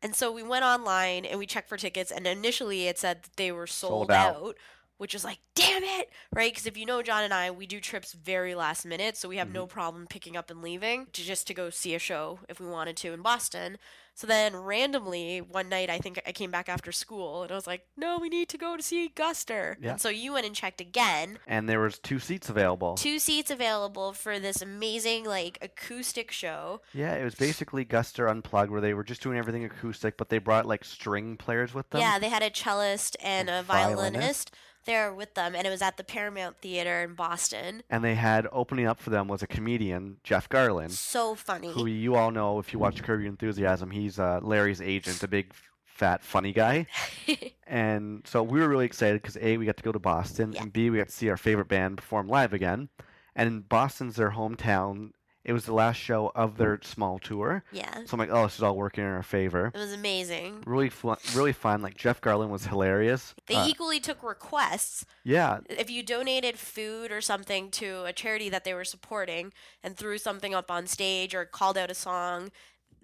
S2: And so we went online and we checked for tickets, and initially it said that they were sold,
S1: Sold out.
S2: out. Which was like, damn it, right? Because if you know John and I, we do trips very last minute, so we have no mm-hmm. problem picking up and leaving to just to go see a show if we wanted to in Boston. So then randomly one night, I think I came back after school and I was like, no, we need to go to see Guster.
S1: Yeah.
S2: And so you went and checked again.
S1: and there was two seats available.
S2: Two seats available for this amazing like acoustic show.
S1: Yeah, it was basically Guster Unplugged, where they were just doing everything acoustic, but they brought like string players with them.
S2: Yeah, they had a cellist and a
S1: violinist.
S2: violinist there with them, and it was at the Paramount Theater in Boston.
S1: And they had opening up for them was a comedian, Jeff Garlin,
S2: So funny.
S1: who you all know if you watch Curb Your Enthusiasm. He's uh, Larry's agent, a big, fat, funny guy. And so we were really excited because A, we got to go to Boston,
S2: Yeah.
S1: and B, we got to see our favorite band perform live again. And Boston's their hometown. It was the last show of their small tour.
S2: yeah,
S1: So I'm like, oh, this is all working in our favor.
S2: it was amazing.
S1: Really fun, really fun. Like Jeff Garlin was hilarious.
S2: They
S1: Uh,
S2: equally took requests.
S1: yeah,
S2: If you donated food or something to a charity that they were supporting and threw something up on stage or called out a song,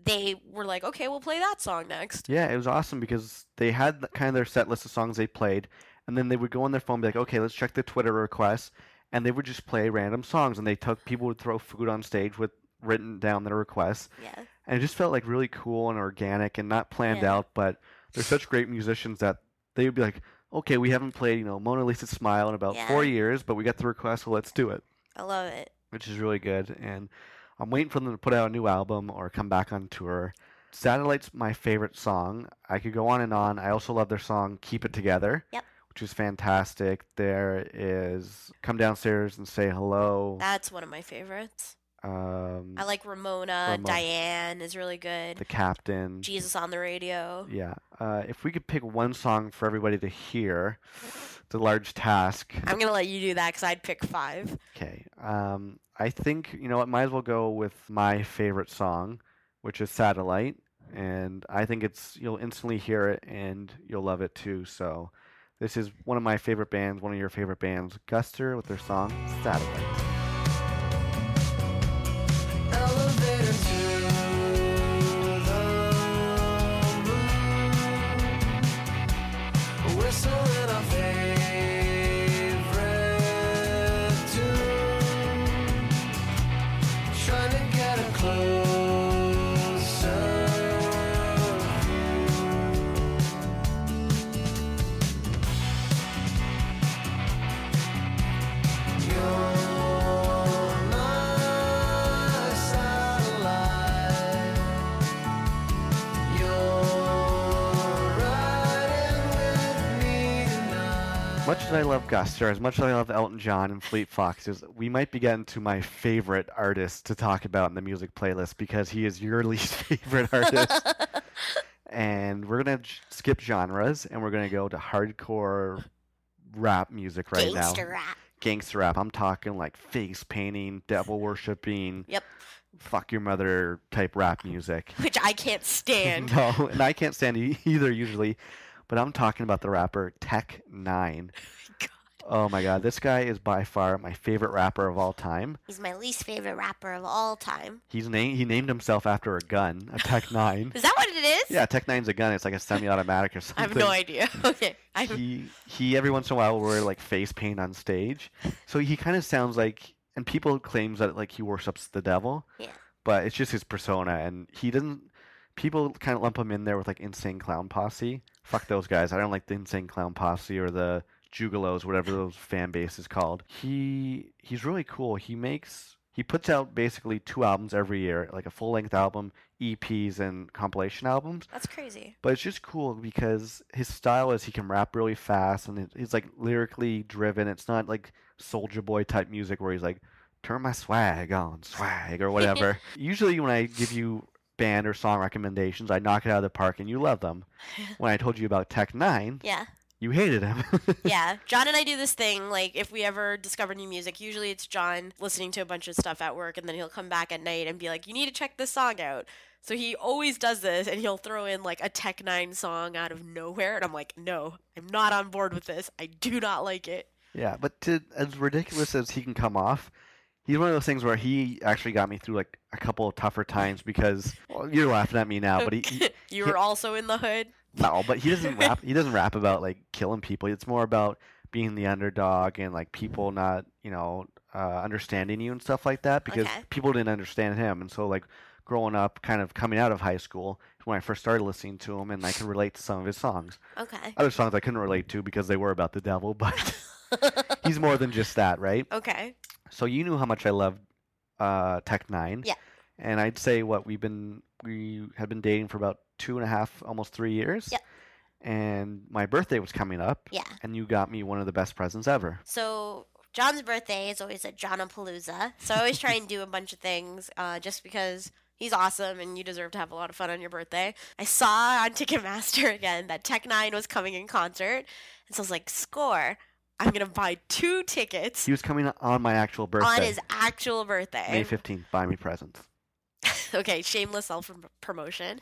S2: they were like, okay, we'll play that song next.
S1: Yeah, it was awesome because they had th- kind of their set list of songs they played, and then they would go on their phone and be like, okay, let's check the Twitter requests, and they would just play random songs, and they took people would throw food on stage with written down their requests,
S2: Yeah.
S1: and it just felt like really cool and organic and not planned
S2: Yeah.
S1: out, but they're such great musicians that they would be like, okay, we haven't played, you know, Mona Lisa Smile in about four years, but we got the request, so let's do it,
S2: I love it.
S1: which is really good, and I'm waiting for them to put out a new album or come back on tour. Satellite's my favorite song. I could go on and on. I also love their song "Keep It Together,"
S2: Yep.
S1: Which is fantastic. There is "Come Downstairs and Say Hello."
S2: That's one of my favorites.
S1: Um,
S2: I like Ramona.
S1: Ramona.
S2: Diane is really good.
S1: the Captain.
S2: Jesus on the radio.
S1: Yeah. Uh, if we could pick one song for everybody to hear, it's a large task.
S2: I'm gonna let you do that because I'd pick five.
S1: Okay. Um, I think you know what. Might as well go with my favorite song, which is "Satellite," and I think it's you'll instantly hear it and you'll love it too. So, this is one of my favorite bands, one of your favorite bands, Guster, with their song "Satellite." Much as I love Guster, as much as I love Elton John and Fleet Foxes, we might be getting to my favorite artist to talk about in the music playlist because he is your least favorite artist. and we're gonna skip genres and we're gonna go to hardcore rap music right
S2: Gangster
S1: now.
S2: rap.
S1: Gangster rap. I'm talking like face painting, devil worshipping,
S2: Yep.
S1: fuck your mother type rap music.
S2: Which I can't stand.
S1: no, and I can't stand either usually, but I'm talking about the rapper Tech
S2: N9ne.
S1: Oh my god, this guy is by far my favorite rapper of all time.
S2: He's my least favorite rapper of all time.
S1: He's named he named himself after a gun, a Tech Nine.
S2: Is that what it is?
S1: Yeah, Tech Nine's a gun. It's like a semi-automatic or something.
S2: I have no idea. Okay. I
S1: He he every once in a while will wear like face paint on stage, so he kind of sounds like. And people claims that like he worships the devil.
S2: Yeah.
S1: But it's just his persona, and he doesn't. People kind of lump him in there with like Insane Clown Posse. Fuck those guys. I don't like the Insane Clown Posse or the Juggalos, whatever those fan base is called. He he's really cool. He makes he puts out basically two albums every year, like a full length album EPs and compilation albums.
S2: That's crazy.
S1: But it's just cool because his style is he can rap really fast and he's like lyrically driven. It's not like Soulja Boy type music where he's like, turn my swag on, swag, or whatever. Usually when I give you band or song recommendations, I knock it out of the park and you love them. when I told you about Tech N9ne,
S2: Yeah.
S1: You hated him.
S2: yeah, John and I do this thing. Like, if we ever discover new music, usually it's John listening to a bunch of stuff at work, and then he'll come back at night and be like, "You need to check this song out." So he always does this, and he'll throw in like a Tech N9ne song out of nowhere, and I'm like, "No, I'm not on board with this. I do not like it."
S1: Yeah, but to, as ridiculous as he can come off, he's one of those things where he actually got me through like a couple of tougher times because well, you're laughing at me now, but he, he
S2: you were also in the hood.
S1: No, but he doesn't rap. He doesn't rap about like killing people. It's more about being the underdog and like people not you know uh, understanding you and stuff like that because
S2: Okay.
S1: people didn't understand him, and so like growing up, kind of coming out of high school when I first started listening to him, and I can relate to some of his songs.
S2: Okay.
S1: Other songs I couldn't relate to because they were about the devil, but he's more than just that, right?
S2: okay.
S1: So you knew how much I loved uh, Tech N9ne.
S2: Yeah.
S1: And I'd say what we've been we had been dating for about two and a half, almost three years.
S2: Yep.
S1: And my birthday was coming up.
S2: Yeah.
S1: And you got me one of the best presents ever.
S2: So John's birthday is always a Johnapalooza. So I always try and do a bunch of things uh, just because he's awesome and you deserve to have a lot of fun on your birthday. I saw on Ticketmaster again that Tech N9ne was coming in concert. And so I was like, score. I'm going to buy two tickets
S1: He was coming on my actual birthday.
S2: on his actual birthday.
S1: May fifteenth. Buy me presents.
S2: okay, shameless self promotion.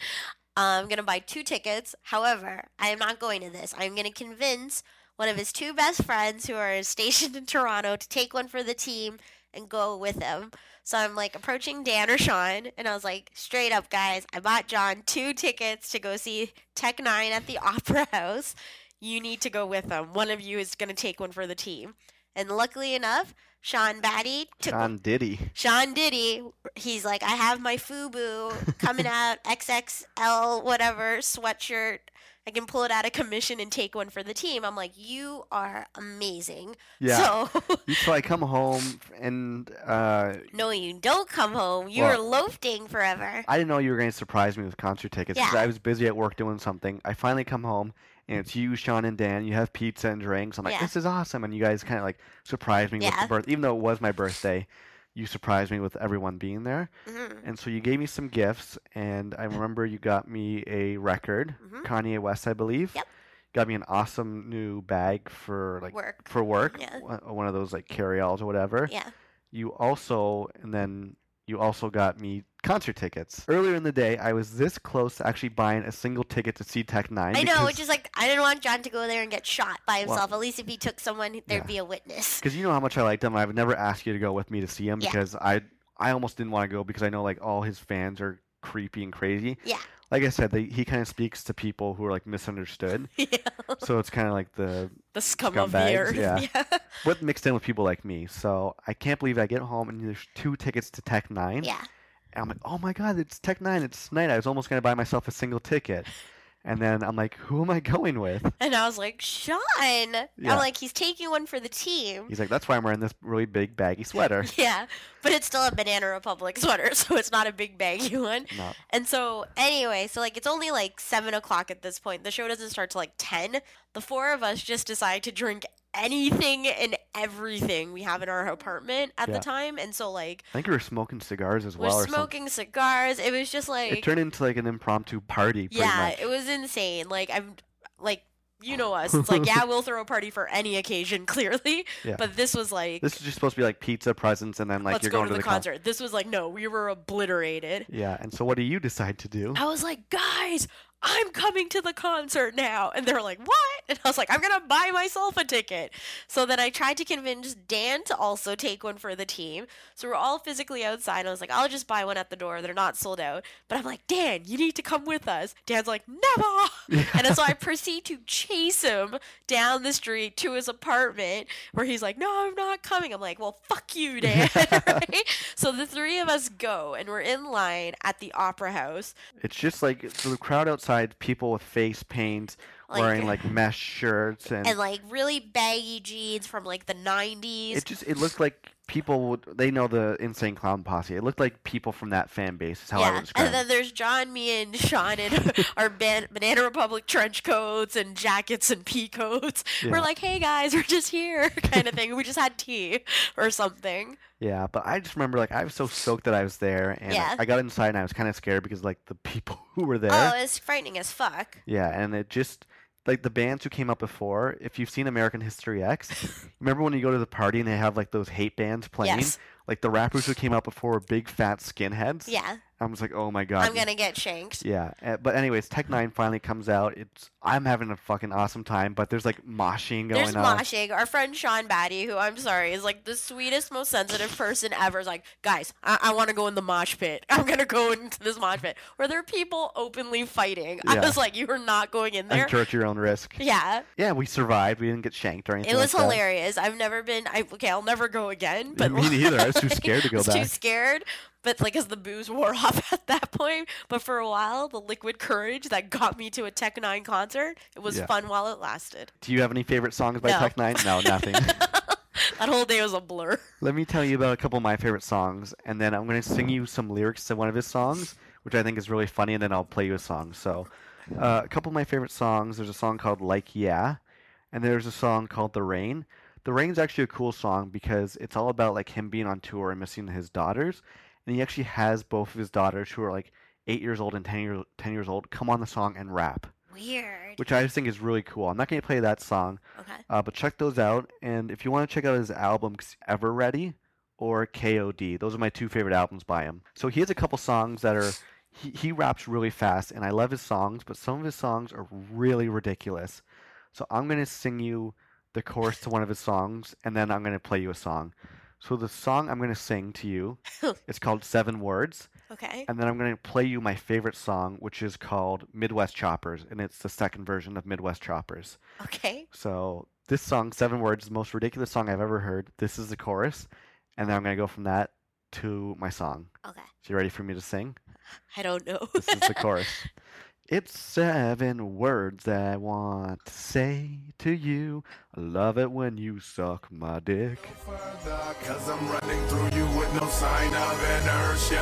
S2: I'm gonna buy two tickets. However, I am not going to this. I'm gonna convince one of his two best friends who are stationed in Toronto to take one for the team and go with him. So I'm like approaching Dan or Sean, and I was like, straight up, guys, I bought John two tickets to go see Tech N9ne at the Opera House. You need to go with them. One of you is gonna take one for the team. And luckily enough, Sean Batty took
S1: John Diddy.
S2: Sean Diddy, he's like, I have my FUBU coming out, XXL, whatever, sweatshirt. I can pull it out of commission and take one for the team. I'm like, you are amazing.
S1: Yeah.
S2: So,
S1: So I come home and uh,
S2: no, you don't come home. You
S1: Well-
S2: loafing forever.
S1: I didn't know you were going to surprise me with concert tickets.
S2: Yeah.
S1: I was busy at work doing something. I finally come home and it's you, Sean, and Dan. You have pizza and drinks. I'm like,
S2: Yeah.
S1: this is awesome. And you guys kind of like surprised me with
S2: Yeah.
S1: the birth. Even though it was my birthday, you surprised me with everyone being there.
S2: Mhm.
S1: And so you gave me some gifts. And I remember you got me a record,
S2: Mhm.
S1: Kanye West, I believe.
S2: Yep.
S1: Got me an awesome new bag for like
S2: Work.
S1: for work.
S2: Yeah.
S1: one- One of those like carry-alls or whatever
S2: Yeah.
S1: you also and then you also got me concert tickets earlier in the day i was this close to actually buying a single ticket to see Tech N9ne
S2: I know, which is like, I didn't want John to go there and get shot by
S1: Well-
S2: himself. At least if he took someone, there'd
S1: Yeah.
S2: be a witness.
S1: because you know how much i liked him i would never ask you to go with me to see him
S2: Yeah.
S1: because i i almost didn't want to go because i know like all his fans are creepy and crazy
S2: Yeah.
S1: like i said they, he kind of speaks to people who are like misunderstood
S2: yeah.
S1: so it's kind of like the
S2: The scum of the earth.
S1: yeah. what mixed in with people like me so i can't believe i get home and there's two tickets to Tech N9ne
S2: yeah.
S1: And I'm like, oh my god, it's Tech N9ne. It's tonight. I was almost gonna buy myself a single ticket, and then I'm like, who am I going with?
S2: And I was like, Sean.
S1: Yeah.
S2: I'm like, he's taking one for the team.
S1: He's like, that's why I'm wearing this really big baggy sweater.
S2: Yeah, but it's still a Banana Republic sweater, so it's not a big baggy one.
S1: no,
S2: And so, anyway, so like it's only like seven o'clock at this point. The show doesn't start till like ten. The four of us just decide to drink anything and everything we have in our apartment at
S1: Yeah.
S2: the time, and so like
S1: I think we were smoking cigars as
S2: we're
S1: well, something.
S2: smoking cigars. It was just like
S1: It turned into like an impromptu party. Pretty
S2: yeah,
S1: much.
S2: it was insane. Like I'm like. You know us. It's like, yeah, we'll throw a party for any occasion, clearly.
S1: Yeah.
S2: But this was like,
S1: This is just supposed to be like pizza presents, and then like
S2: let's
S1: you're
S2: go
S1: going
S2: to the,
S1: the con-
S2: concert. This was like, no, we were obliterated.
S1: Yeah, and so what do you decide to do?
S2: I was like, guys, I'm coming to the concert now. And they're like, what? And I was like, I'm going to buy myself a ticket. So then I tried to convince Dan to also take one for the team. So we're all physically outside. I was like, I'll just buy one at the door. They're not sold out. But I'm like, Dan, you need to come with us. Dan's like, never. And so I proceed to chase him down the street to his apartment where he's like, no, I'm not coming. I'm like, well, fuck you, Dan. right? So the three of us go and we're in line at the Opera House.
S1: It's just like so the crowd outside, people with face paint,
S2: Like-
S1: wearing like mesh shirts, and,
S2: and like really baggy jeans from like the 90s.
S1: it just it looked like people would they know the Insane Clown Posse. It looked like people from that fan base. Is how I would
S2: yeah,
S1: describe.
S2: and then there's John, me, and Sean in our ban- Banana Republic trench coats and jackets and pea coats.
S1: Yeah.
S2: We're like, hey guys, we're just here, kind of thing. We just had tea or something.
S1: Yeah, but I just remember like I was so soaked that I was there, and
S2: Yeah.
S1: I got inside and I was kind of scared because like the people who were oh, there.
S2: Oh, it's frightening as fuck.
S1: Yeah, and it just like the bands who came up before. If you've seen American History X, remember when you go to the party and they have like those hate bands playing?
S2: Yes.
S1: Like the rappers who came out before were big fat skinheads.
S2: Yeah,
S1: I was like, oh my god.
S2: I'm gonna get shanked.
S1: Yeah, uh, but anyways, Tech N9ne finally comes out. It's I'm having a fucking awesome time, but there's like moshing going
S2: There's
S1: on.
S2: moshing. Our friend Sean Batty, who I'm sorry is like the sweetest, most sensitive person ever, is like, guys, I, I want to go in the mosh pit. I'm gonna go into this mosh pit where there are people openly fighting. I
S1: Yeah.
S2: was like, you are not going in there.
S1: Enter at your own risk.
S2: Yeah,
S1: Yeah, we survived. We didn't get shanked or anything.
S2: it was
S1: like that.
S2: hilarious. I've never been. I okay, I'll never go again. But
S1: Me neither. Was too scared to go
S2: I was too scared. But like, as the booze wore off at that point, but for a while, the liquid courage that got me to a Tech N9ne concert, it was
S1: Yeah.
S2: fun while it lasted.
S1: Do you have any favorite songs by
S2: No.
S1: Tech N9ne? No, nothing.
S2: That whole day was a blur.
S1: Let me tell you about a couple of my favorite songs, and then I'm going to sing you some lyrics to one of his songs, which I think is really funny, and then I'll play you a song. So, uh, a couple of my favorite songs. There's a song called Like Yeah, and there's a song called The Rain. The Rain's actually a cool song because it's all about like him being on tour and missing his daughters, and he actually has both of his daughters who are like eight years old and ten years ten years old come on the song and rap,
S2: Weird.
S1: which I just think is really cool. I'm not going to play that song,
S2: Okay.
S1: uh, but check those out. And if you want to check out his albums, Everready or KOD, those are my two favorite albums by him. So he has a couple songs that are. He, he raps really fast, and I love his songs, but some of his songs are really ridiculous. So I'm going to sing you the chorus to one of his songs, and then I'm going to play you a song. So the song I'm going to sing to you it's called Seven Words,
S2: Okay.
S1: and then I'm going to play you my favorite song, which is called Midwest Choppers, and it's the second version of Midwest Choppers.
S2: Okay.
S1: So this song, Seven Words, is the most ridiculous song I've ever heard. This is the chorus, and then I'm gonna go from that to my song.
S2: Okay.
S1: So you ready for me to sing?
S2: I don't know.
S1: This is the chorus. It's seven words I want to say to you. I love it when you suck my dick.
S6: Cause I'm running through you with no sign of inertia.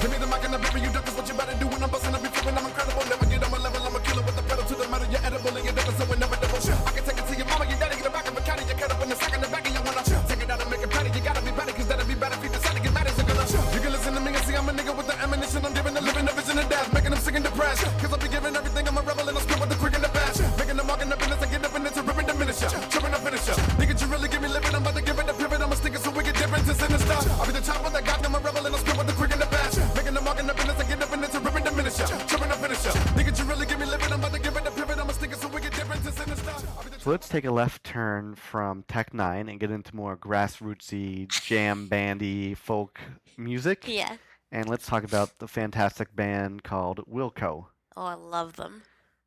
S6: Give me the mic and the baby, you duck is what you better do when I'm busting up your feeling. I'm incredible, never get on my level. I'm a killer with the pedal to the metal. You're edible and you're never so inevitable. I can take it to your mama, your daddy, get it back of a caddy. You cut up in the second, the back chopper that got them, a rebel and I'm spit with the quick and the fast. Making the mark in the business, I get up and it's a ripping diminish ya. Tripping the finisher. Nigga, you really give me living, I'm about to give it a pivot. I'm a stinker, so we get different and sinister. I'll be the
S1: So let's take a left turn from Tech N9ne and get into more grassrootsy, jam bandy, folk music.
S2: yeah.
S1: And let's talk about the fantastic band called Wilco.
S2: Oh, I love them.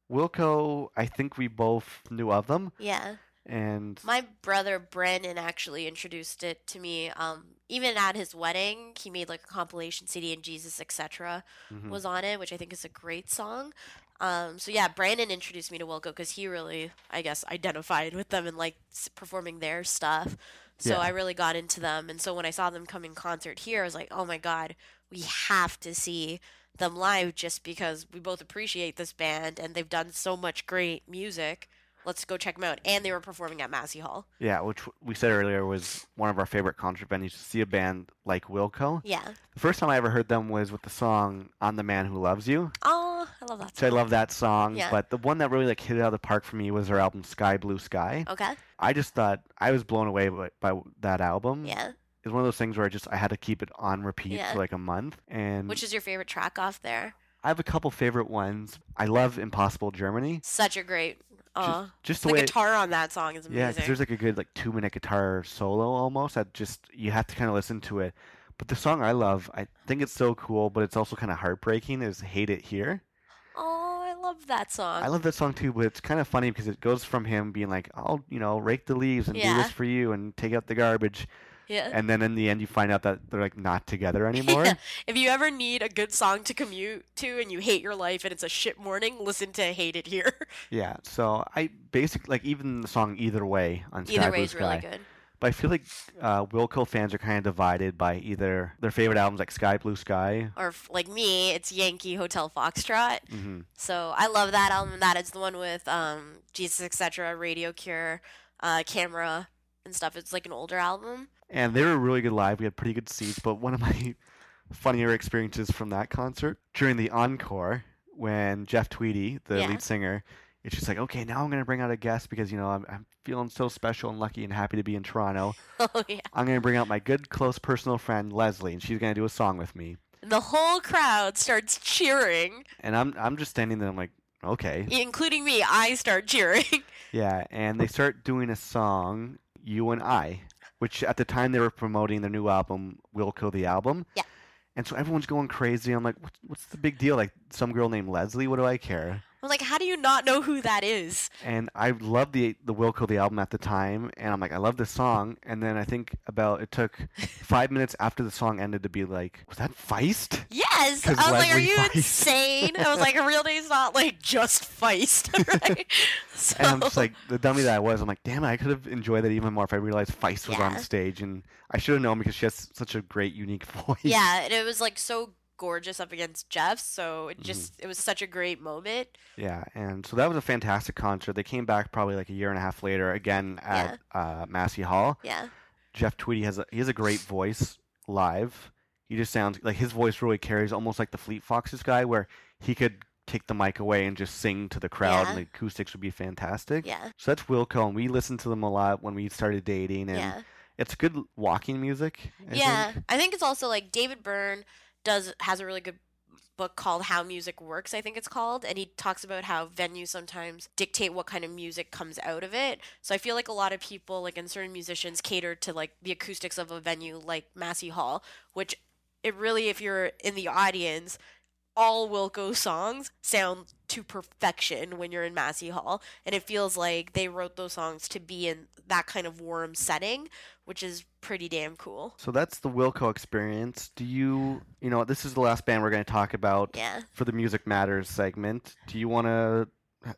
S1: Wilco, I think we both knew of them,
S2: Yeah.
S1: And
S2: My brother Brandon actually introduced it to me. Um, even at his wedding, he made like a compilation CD and Jesus etc.
S1: Mhm.
S2: was on it, which I think is a great song. Um, so yeah, Brandon introduced me to Wilco because he really, I guess, identified with them and like performing their stuff. So
S1: Yeah.
S2: I really got into them, and so when I saw them come in concert here, I was like, oh my god, we have to see them live just because we both appreciate this band and they've done so much great music. Let's go check them out. And they were performing at Massey Hall.
S1: yeah, which we said earlier was one of our favorite concert venues to see a band like Wilco.
S2: Yeah.
S1: The first time I ever heard them was with the song "I'm the Man Who Loves You."
S2: Oh, I love that
S1: So I love that song,
S2: Yeah.
S1: but the one that really like hit it out of the park for me was their album "Sky Blue Sky."
S2: Okay.
S1: I just thought I was blown away by, by that album.
S2: Yeah.
S1: It's one of those things where I just I had to keep it on repeat
S2: Yeah.
S1: for like a month, and
S2: Which is your favorite track off there?
S1: I have a couple favorite ones. I love "Impossible Germany."
S2: Such a great. Uh,
S1: just, just
S2: the
S1: the
S2: guitar on that song is
S1: Yeah, 'cause
S2: amazing.
S1: there's like a good like two minute guitar solo almost. That just you have to kind of listen to it. But the song I love, I think it's so cool, but it's also kind of heartbreaking. Is "Hate It Here."
S2: oh, I love that song.
S1: I love that song too, but it's kind of funny because it goes from him being like, "I'll you know rake the leaves and do this for you and take out the garbage,"
S2: yeah.
S1: and then in the end you find out that they're like not together anymore.
S2: Yeah. If you ever need a good song to commute to and you hate your life and it's a shit morning, listen to Hate It Here.
S1: Yeah, so I basically like even the song "Either Way" on Sky
S2: Either
S1: Blue
S2: way is really good.
S1: But I feel like uh, Wilco fans are kind of divided by either their favorite albums like Sky Blue Sky.
S2: Or like me, it's Yankee Hotel Foxtrot.
S1: hmm
S2: So I love that album. That is the one with um, Jesus Etc., Radio Cure, uh, Camera, and stuff. It's like an older album.
S1: And they were really good live. We had pretty good seats. But one of my funnier experiences from that concert during the encore, when Jeff Tweedy, the
S2: Yeah.
S1: lead singer, it's just like, okay, now I'm gonna bring out a guest because you know I'm, I'm feeling so special and lucky and happy to be in Toronto.
S2: Oh yeah.
S1: I'm gonna bring out my good, close personal friend Leslie, and she's gonna do a song with me.
S2: The whole crowd starts cheering,
S1: And I'm I'm just standing there. I'm like, okay,
S2: including me. I start cheering.
S1: yeah. And they start doing a song, "You and I," which at the time they were promoting their new album, Wilco the Album."
S3: Yeah.
S1: And so everyone's going crazy. I'm like, what's, what's the big deal? Like some girl named Leslie. What do I care?
S2: I'm like, how do you not know who that is?
S1: And I loved the the Wilco the album at the time, and I'm like, I love this song. And then I think about it took five minutes after the song ended to be like, was that Feist?
S2: Yes. I was like, are you
S1: Feist.
S2: insane? I was like, a real name's not like just Feist, right? So,
S1: And I'm just like the dummy that I was. I'm like, damn it, I could have enjoyed that even more if I realized Feist was on stage, and I should have known because she has such a great, unique voice.
S2: yeah, and it was like so gorgeous up against Jeff. so
S1: Mm-hmm.
S2: it just it was such a great moment.
S1: Yeah, and so that was a fantastic concert. They came back probably like a year and a half later again at uh, Massey Hall.
S2: Yeah.
S1: Jeff Tweedy has a he has a great voice live. He just sounds like his voice really carries almost like the Fleet Foxes guy, where he could take the mic away and just sing to the crowd, and the acoustics would be fantastic.
S2: Yeah.
S1: So that's Wilco, and we listened to them a lot when we started dating, and
S2: Yeah.
S1: it's good walking music. I
S2: yeah.
S1: think.
S2: I think it's also like David Byrne does has a really good book called How Music Works, I think it's called, and he talks about how venues sometimes dictate what kind of music comes out of it. So I feel like a lot of people like and certain musicians cater to like the acoustics of a venue like Massey Hall, which it really if you're in the audience all Wilco songs sound to perfection when you're in Massey Hall, and it feels like they wrote those songs to be in that kind of warm setting, which is pretty damn cool.
S1: So that's the Wilco experience. Do you, you know, this is the last band we're going to talk about
S2: Yeah.
S1: for the Music Matters segment. Do you want to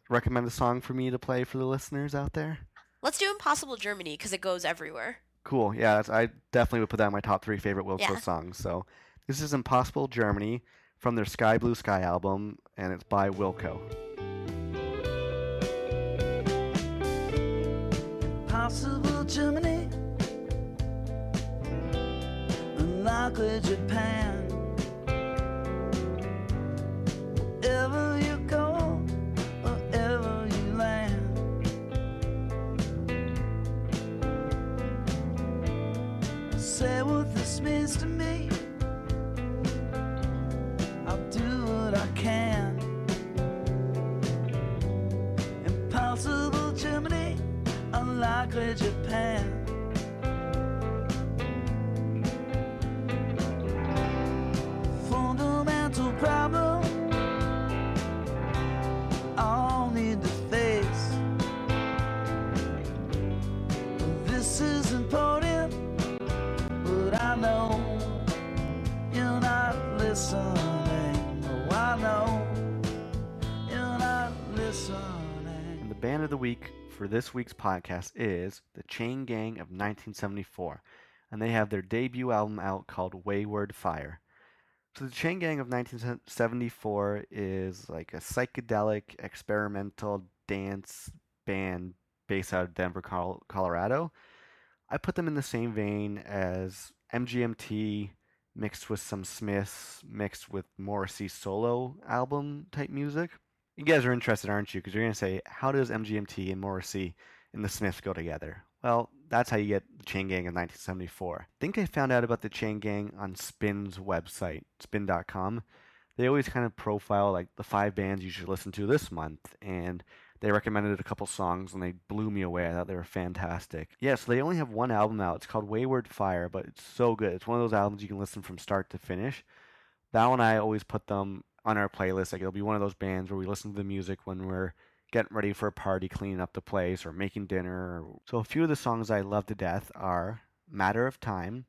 S1: recommend a song for me to play for the listeners out there?
S2: Let's do Impossible Germany because it goes everywhere.
S1: Cool. Yeah, I definitely would put that in my top three favorite Wilco
S2: Yeah.
S1: songs. So this is Impossible Germany from their Sky Blue Sky album, and it's by Wilco.
S5: Possible Germany, unlikely Japan. Wherever you go, wherever you land. Say what this means to me. Unlikely Japan. Fundamental problem all need to face. This is important, but I know you're not listening. Oh, I know you're not listening.
S1: And the band of the week for this week's podcast is the Chain Gang of 1974, and they have their debut album out called Wayward Fire. So the Chain Gang of 1974 is like a psychedelic experimental dance band based out of Denver, Colorado. I put them in the same vein as MGMT mixed with some Smiths mixed with Morrissey solo album type music. You guys are interested, aren't you? Because you're going to say, how does MGMT and Morrissey and the Smiths go together? Well, that's how you get the Chain Gang in 1974. I think I found out about the Chain Gang on Spin's website, spin.com. They always kind of profile like the five bands you should listen to this month, and they recommended a couple songs and they blew me away. I thought they were fantastic. Yeah, so they only have one album out. It's called Wayward Fire, but it's so good. It's one of those albums you can listen from start to finish. Val and I always put them on our playlist. Like it'll be one of those bands where we listen to the music when we're getting ready for a party, cleaning up the place, or making dinner. So a few of the songs I love to death are Matter of Time,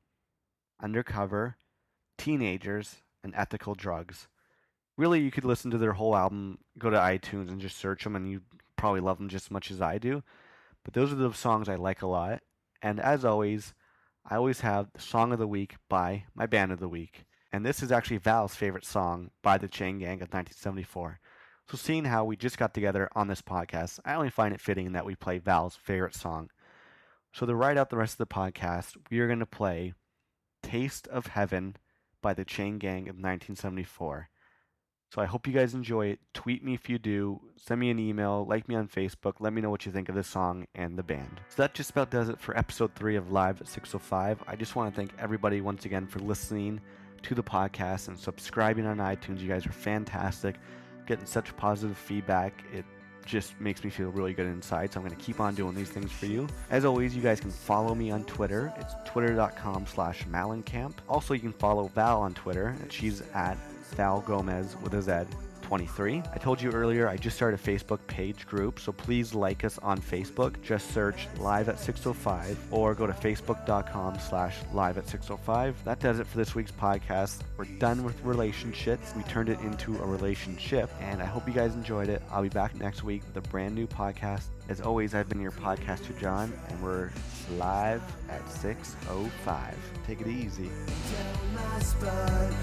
S1: Undercover, Teenagers, and Ethical Drugs. Really, you could listen to their whole album, go to iTunes and just search them, and you probably love them just as much as I do. But those are the songs I like a lot. And as always, I always have the song of the week by my band of the week. And this is actually Val's favorite song by the Chain Gang of 1974. So, seeing how we just got together on this podcast, I only find it fitting that we play Val's favorite song. So, to write out the rest of the podcast, we are going to play Taste of Heaven by the Chain Gang of 1974. So I hope you guys enjoy it. Tweet me if you do. Send me an email. Like me on Facebook. Let me know what you think of the song and the band. So that just about does it for episode three of Live at 605. I just want to thank everybody once again for listening to the podcast and subscribing on iTunes. You guys are fantastic. Getting such positive feedback. It just makes me feel really good inside. So I'm going to keep on doing these things for you. As always, you guys can follow me on Twitter. It's twitter.com slash malencamp. Also, you can follow Val on Twitter, and she's at Val Gomez with a Z. 23. I told you earlier I just started a Facebook page group, so please like us on Facebook. Just search Live at 605 or go to facebook.com slash live at 605. That does it for this week's podcast. We're done with relationships. We turned it into a relationship, and I hope you guys enjoyed it. I'll be back next week with a brand new podcast. As always, I've been your podcaster, John, and we're live at 605. Take it easy.
S5: spine,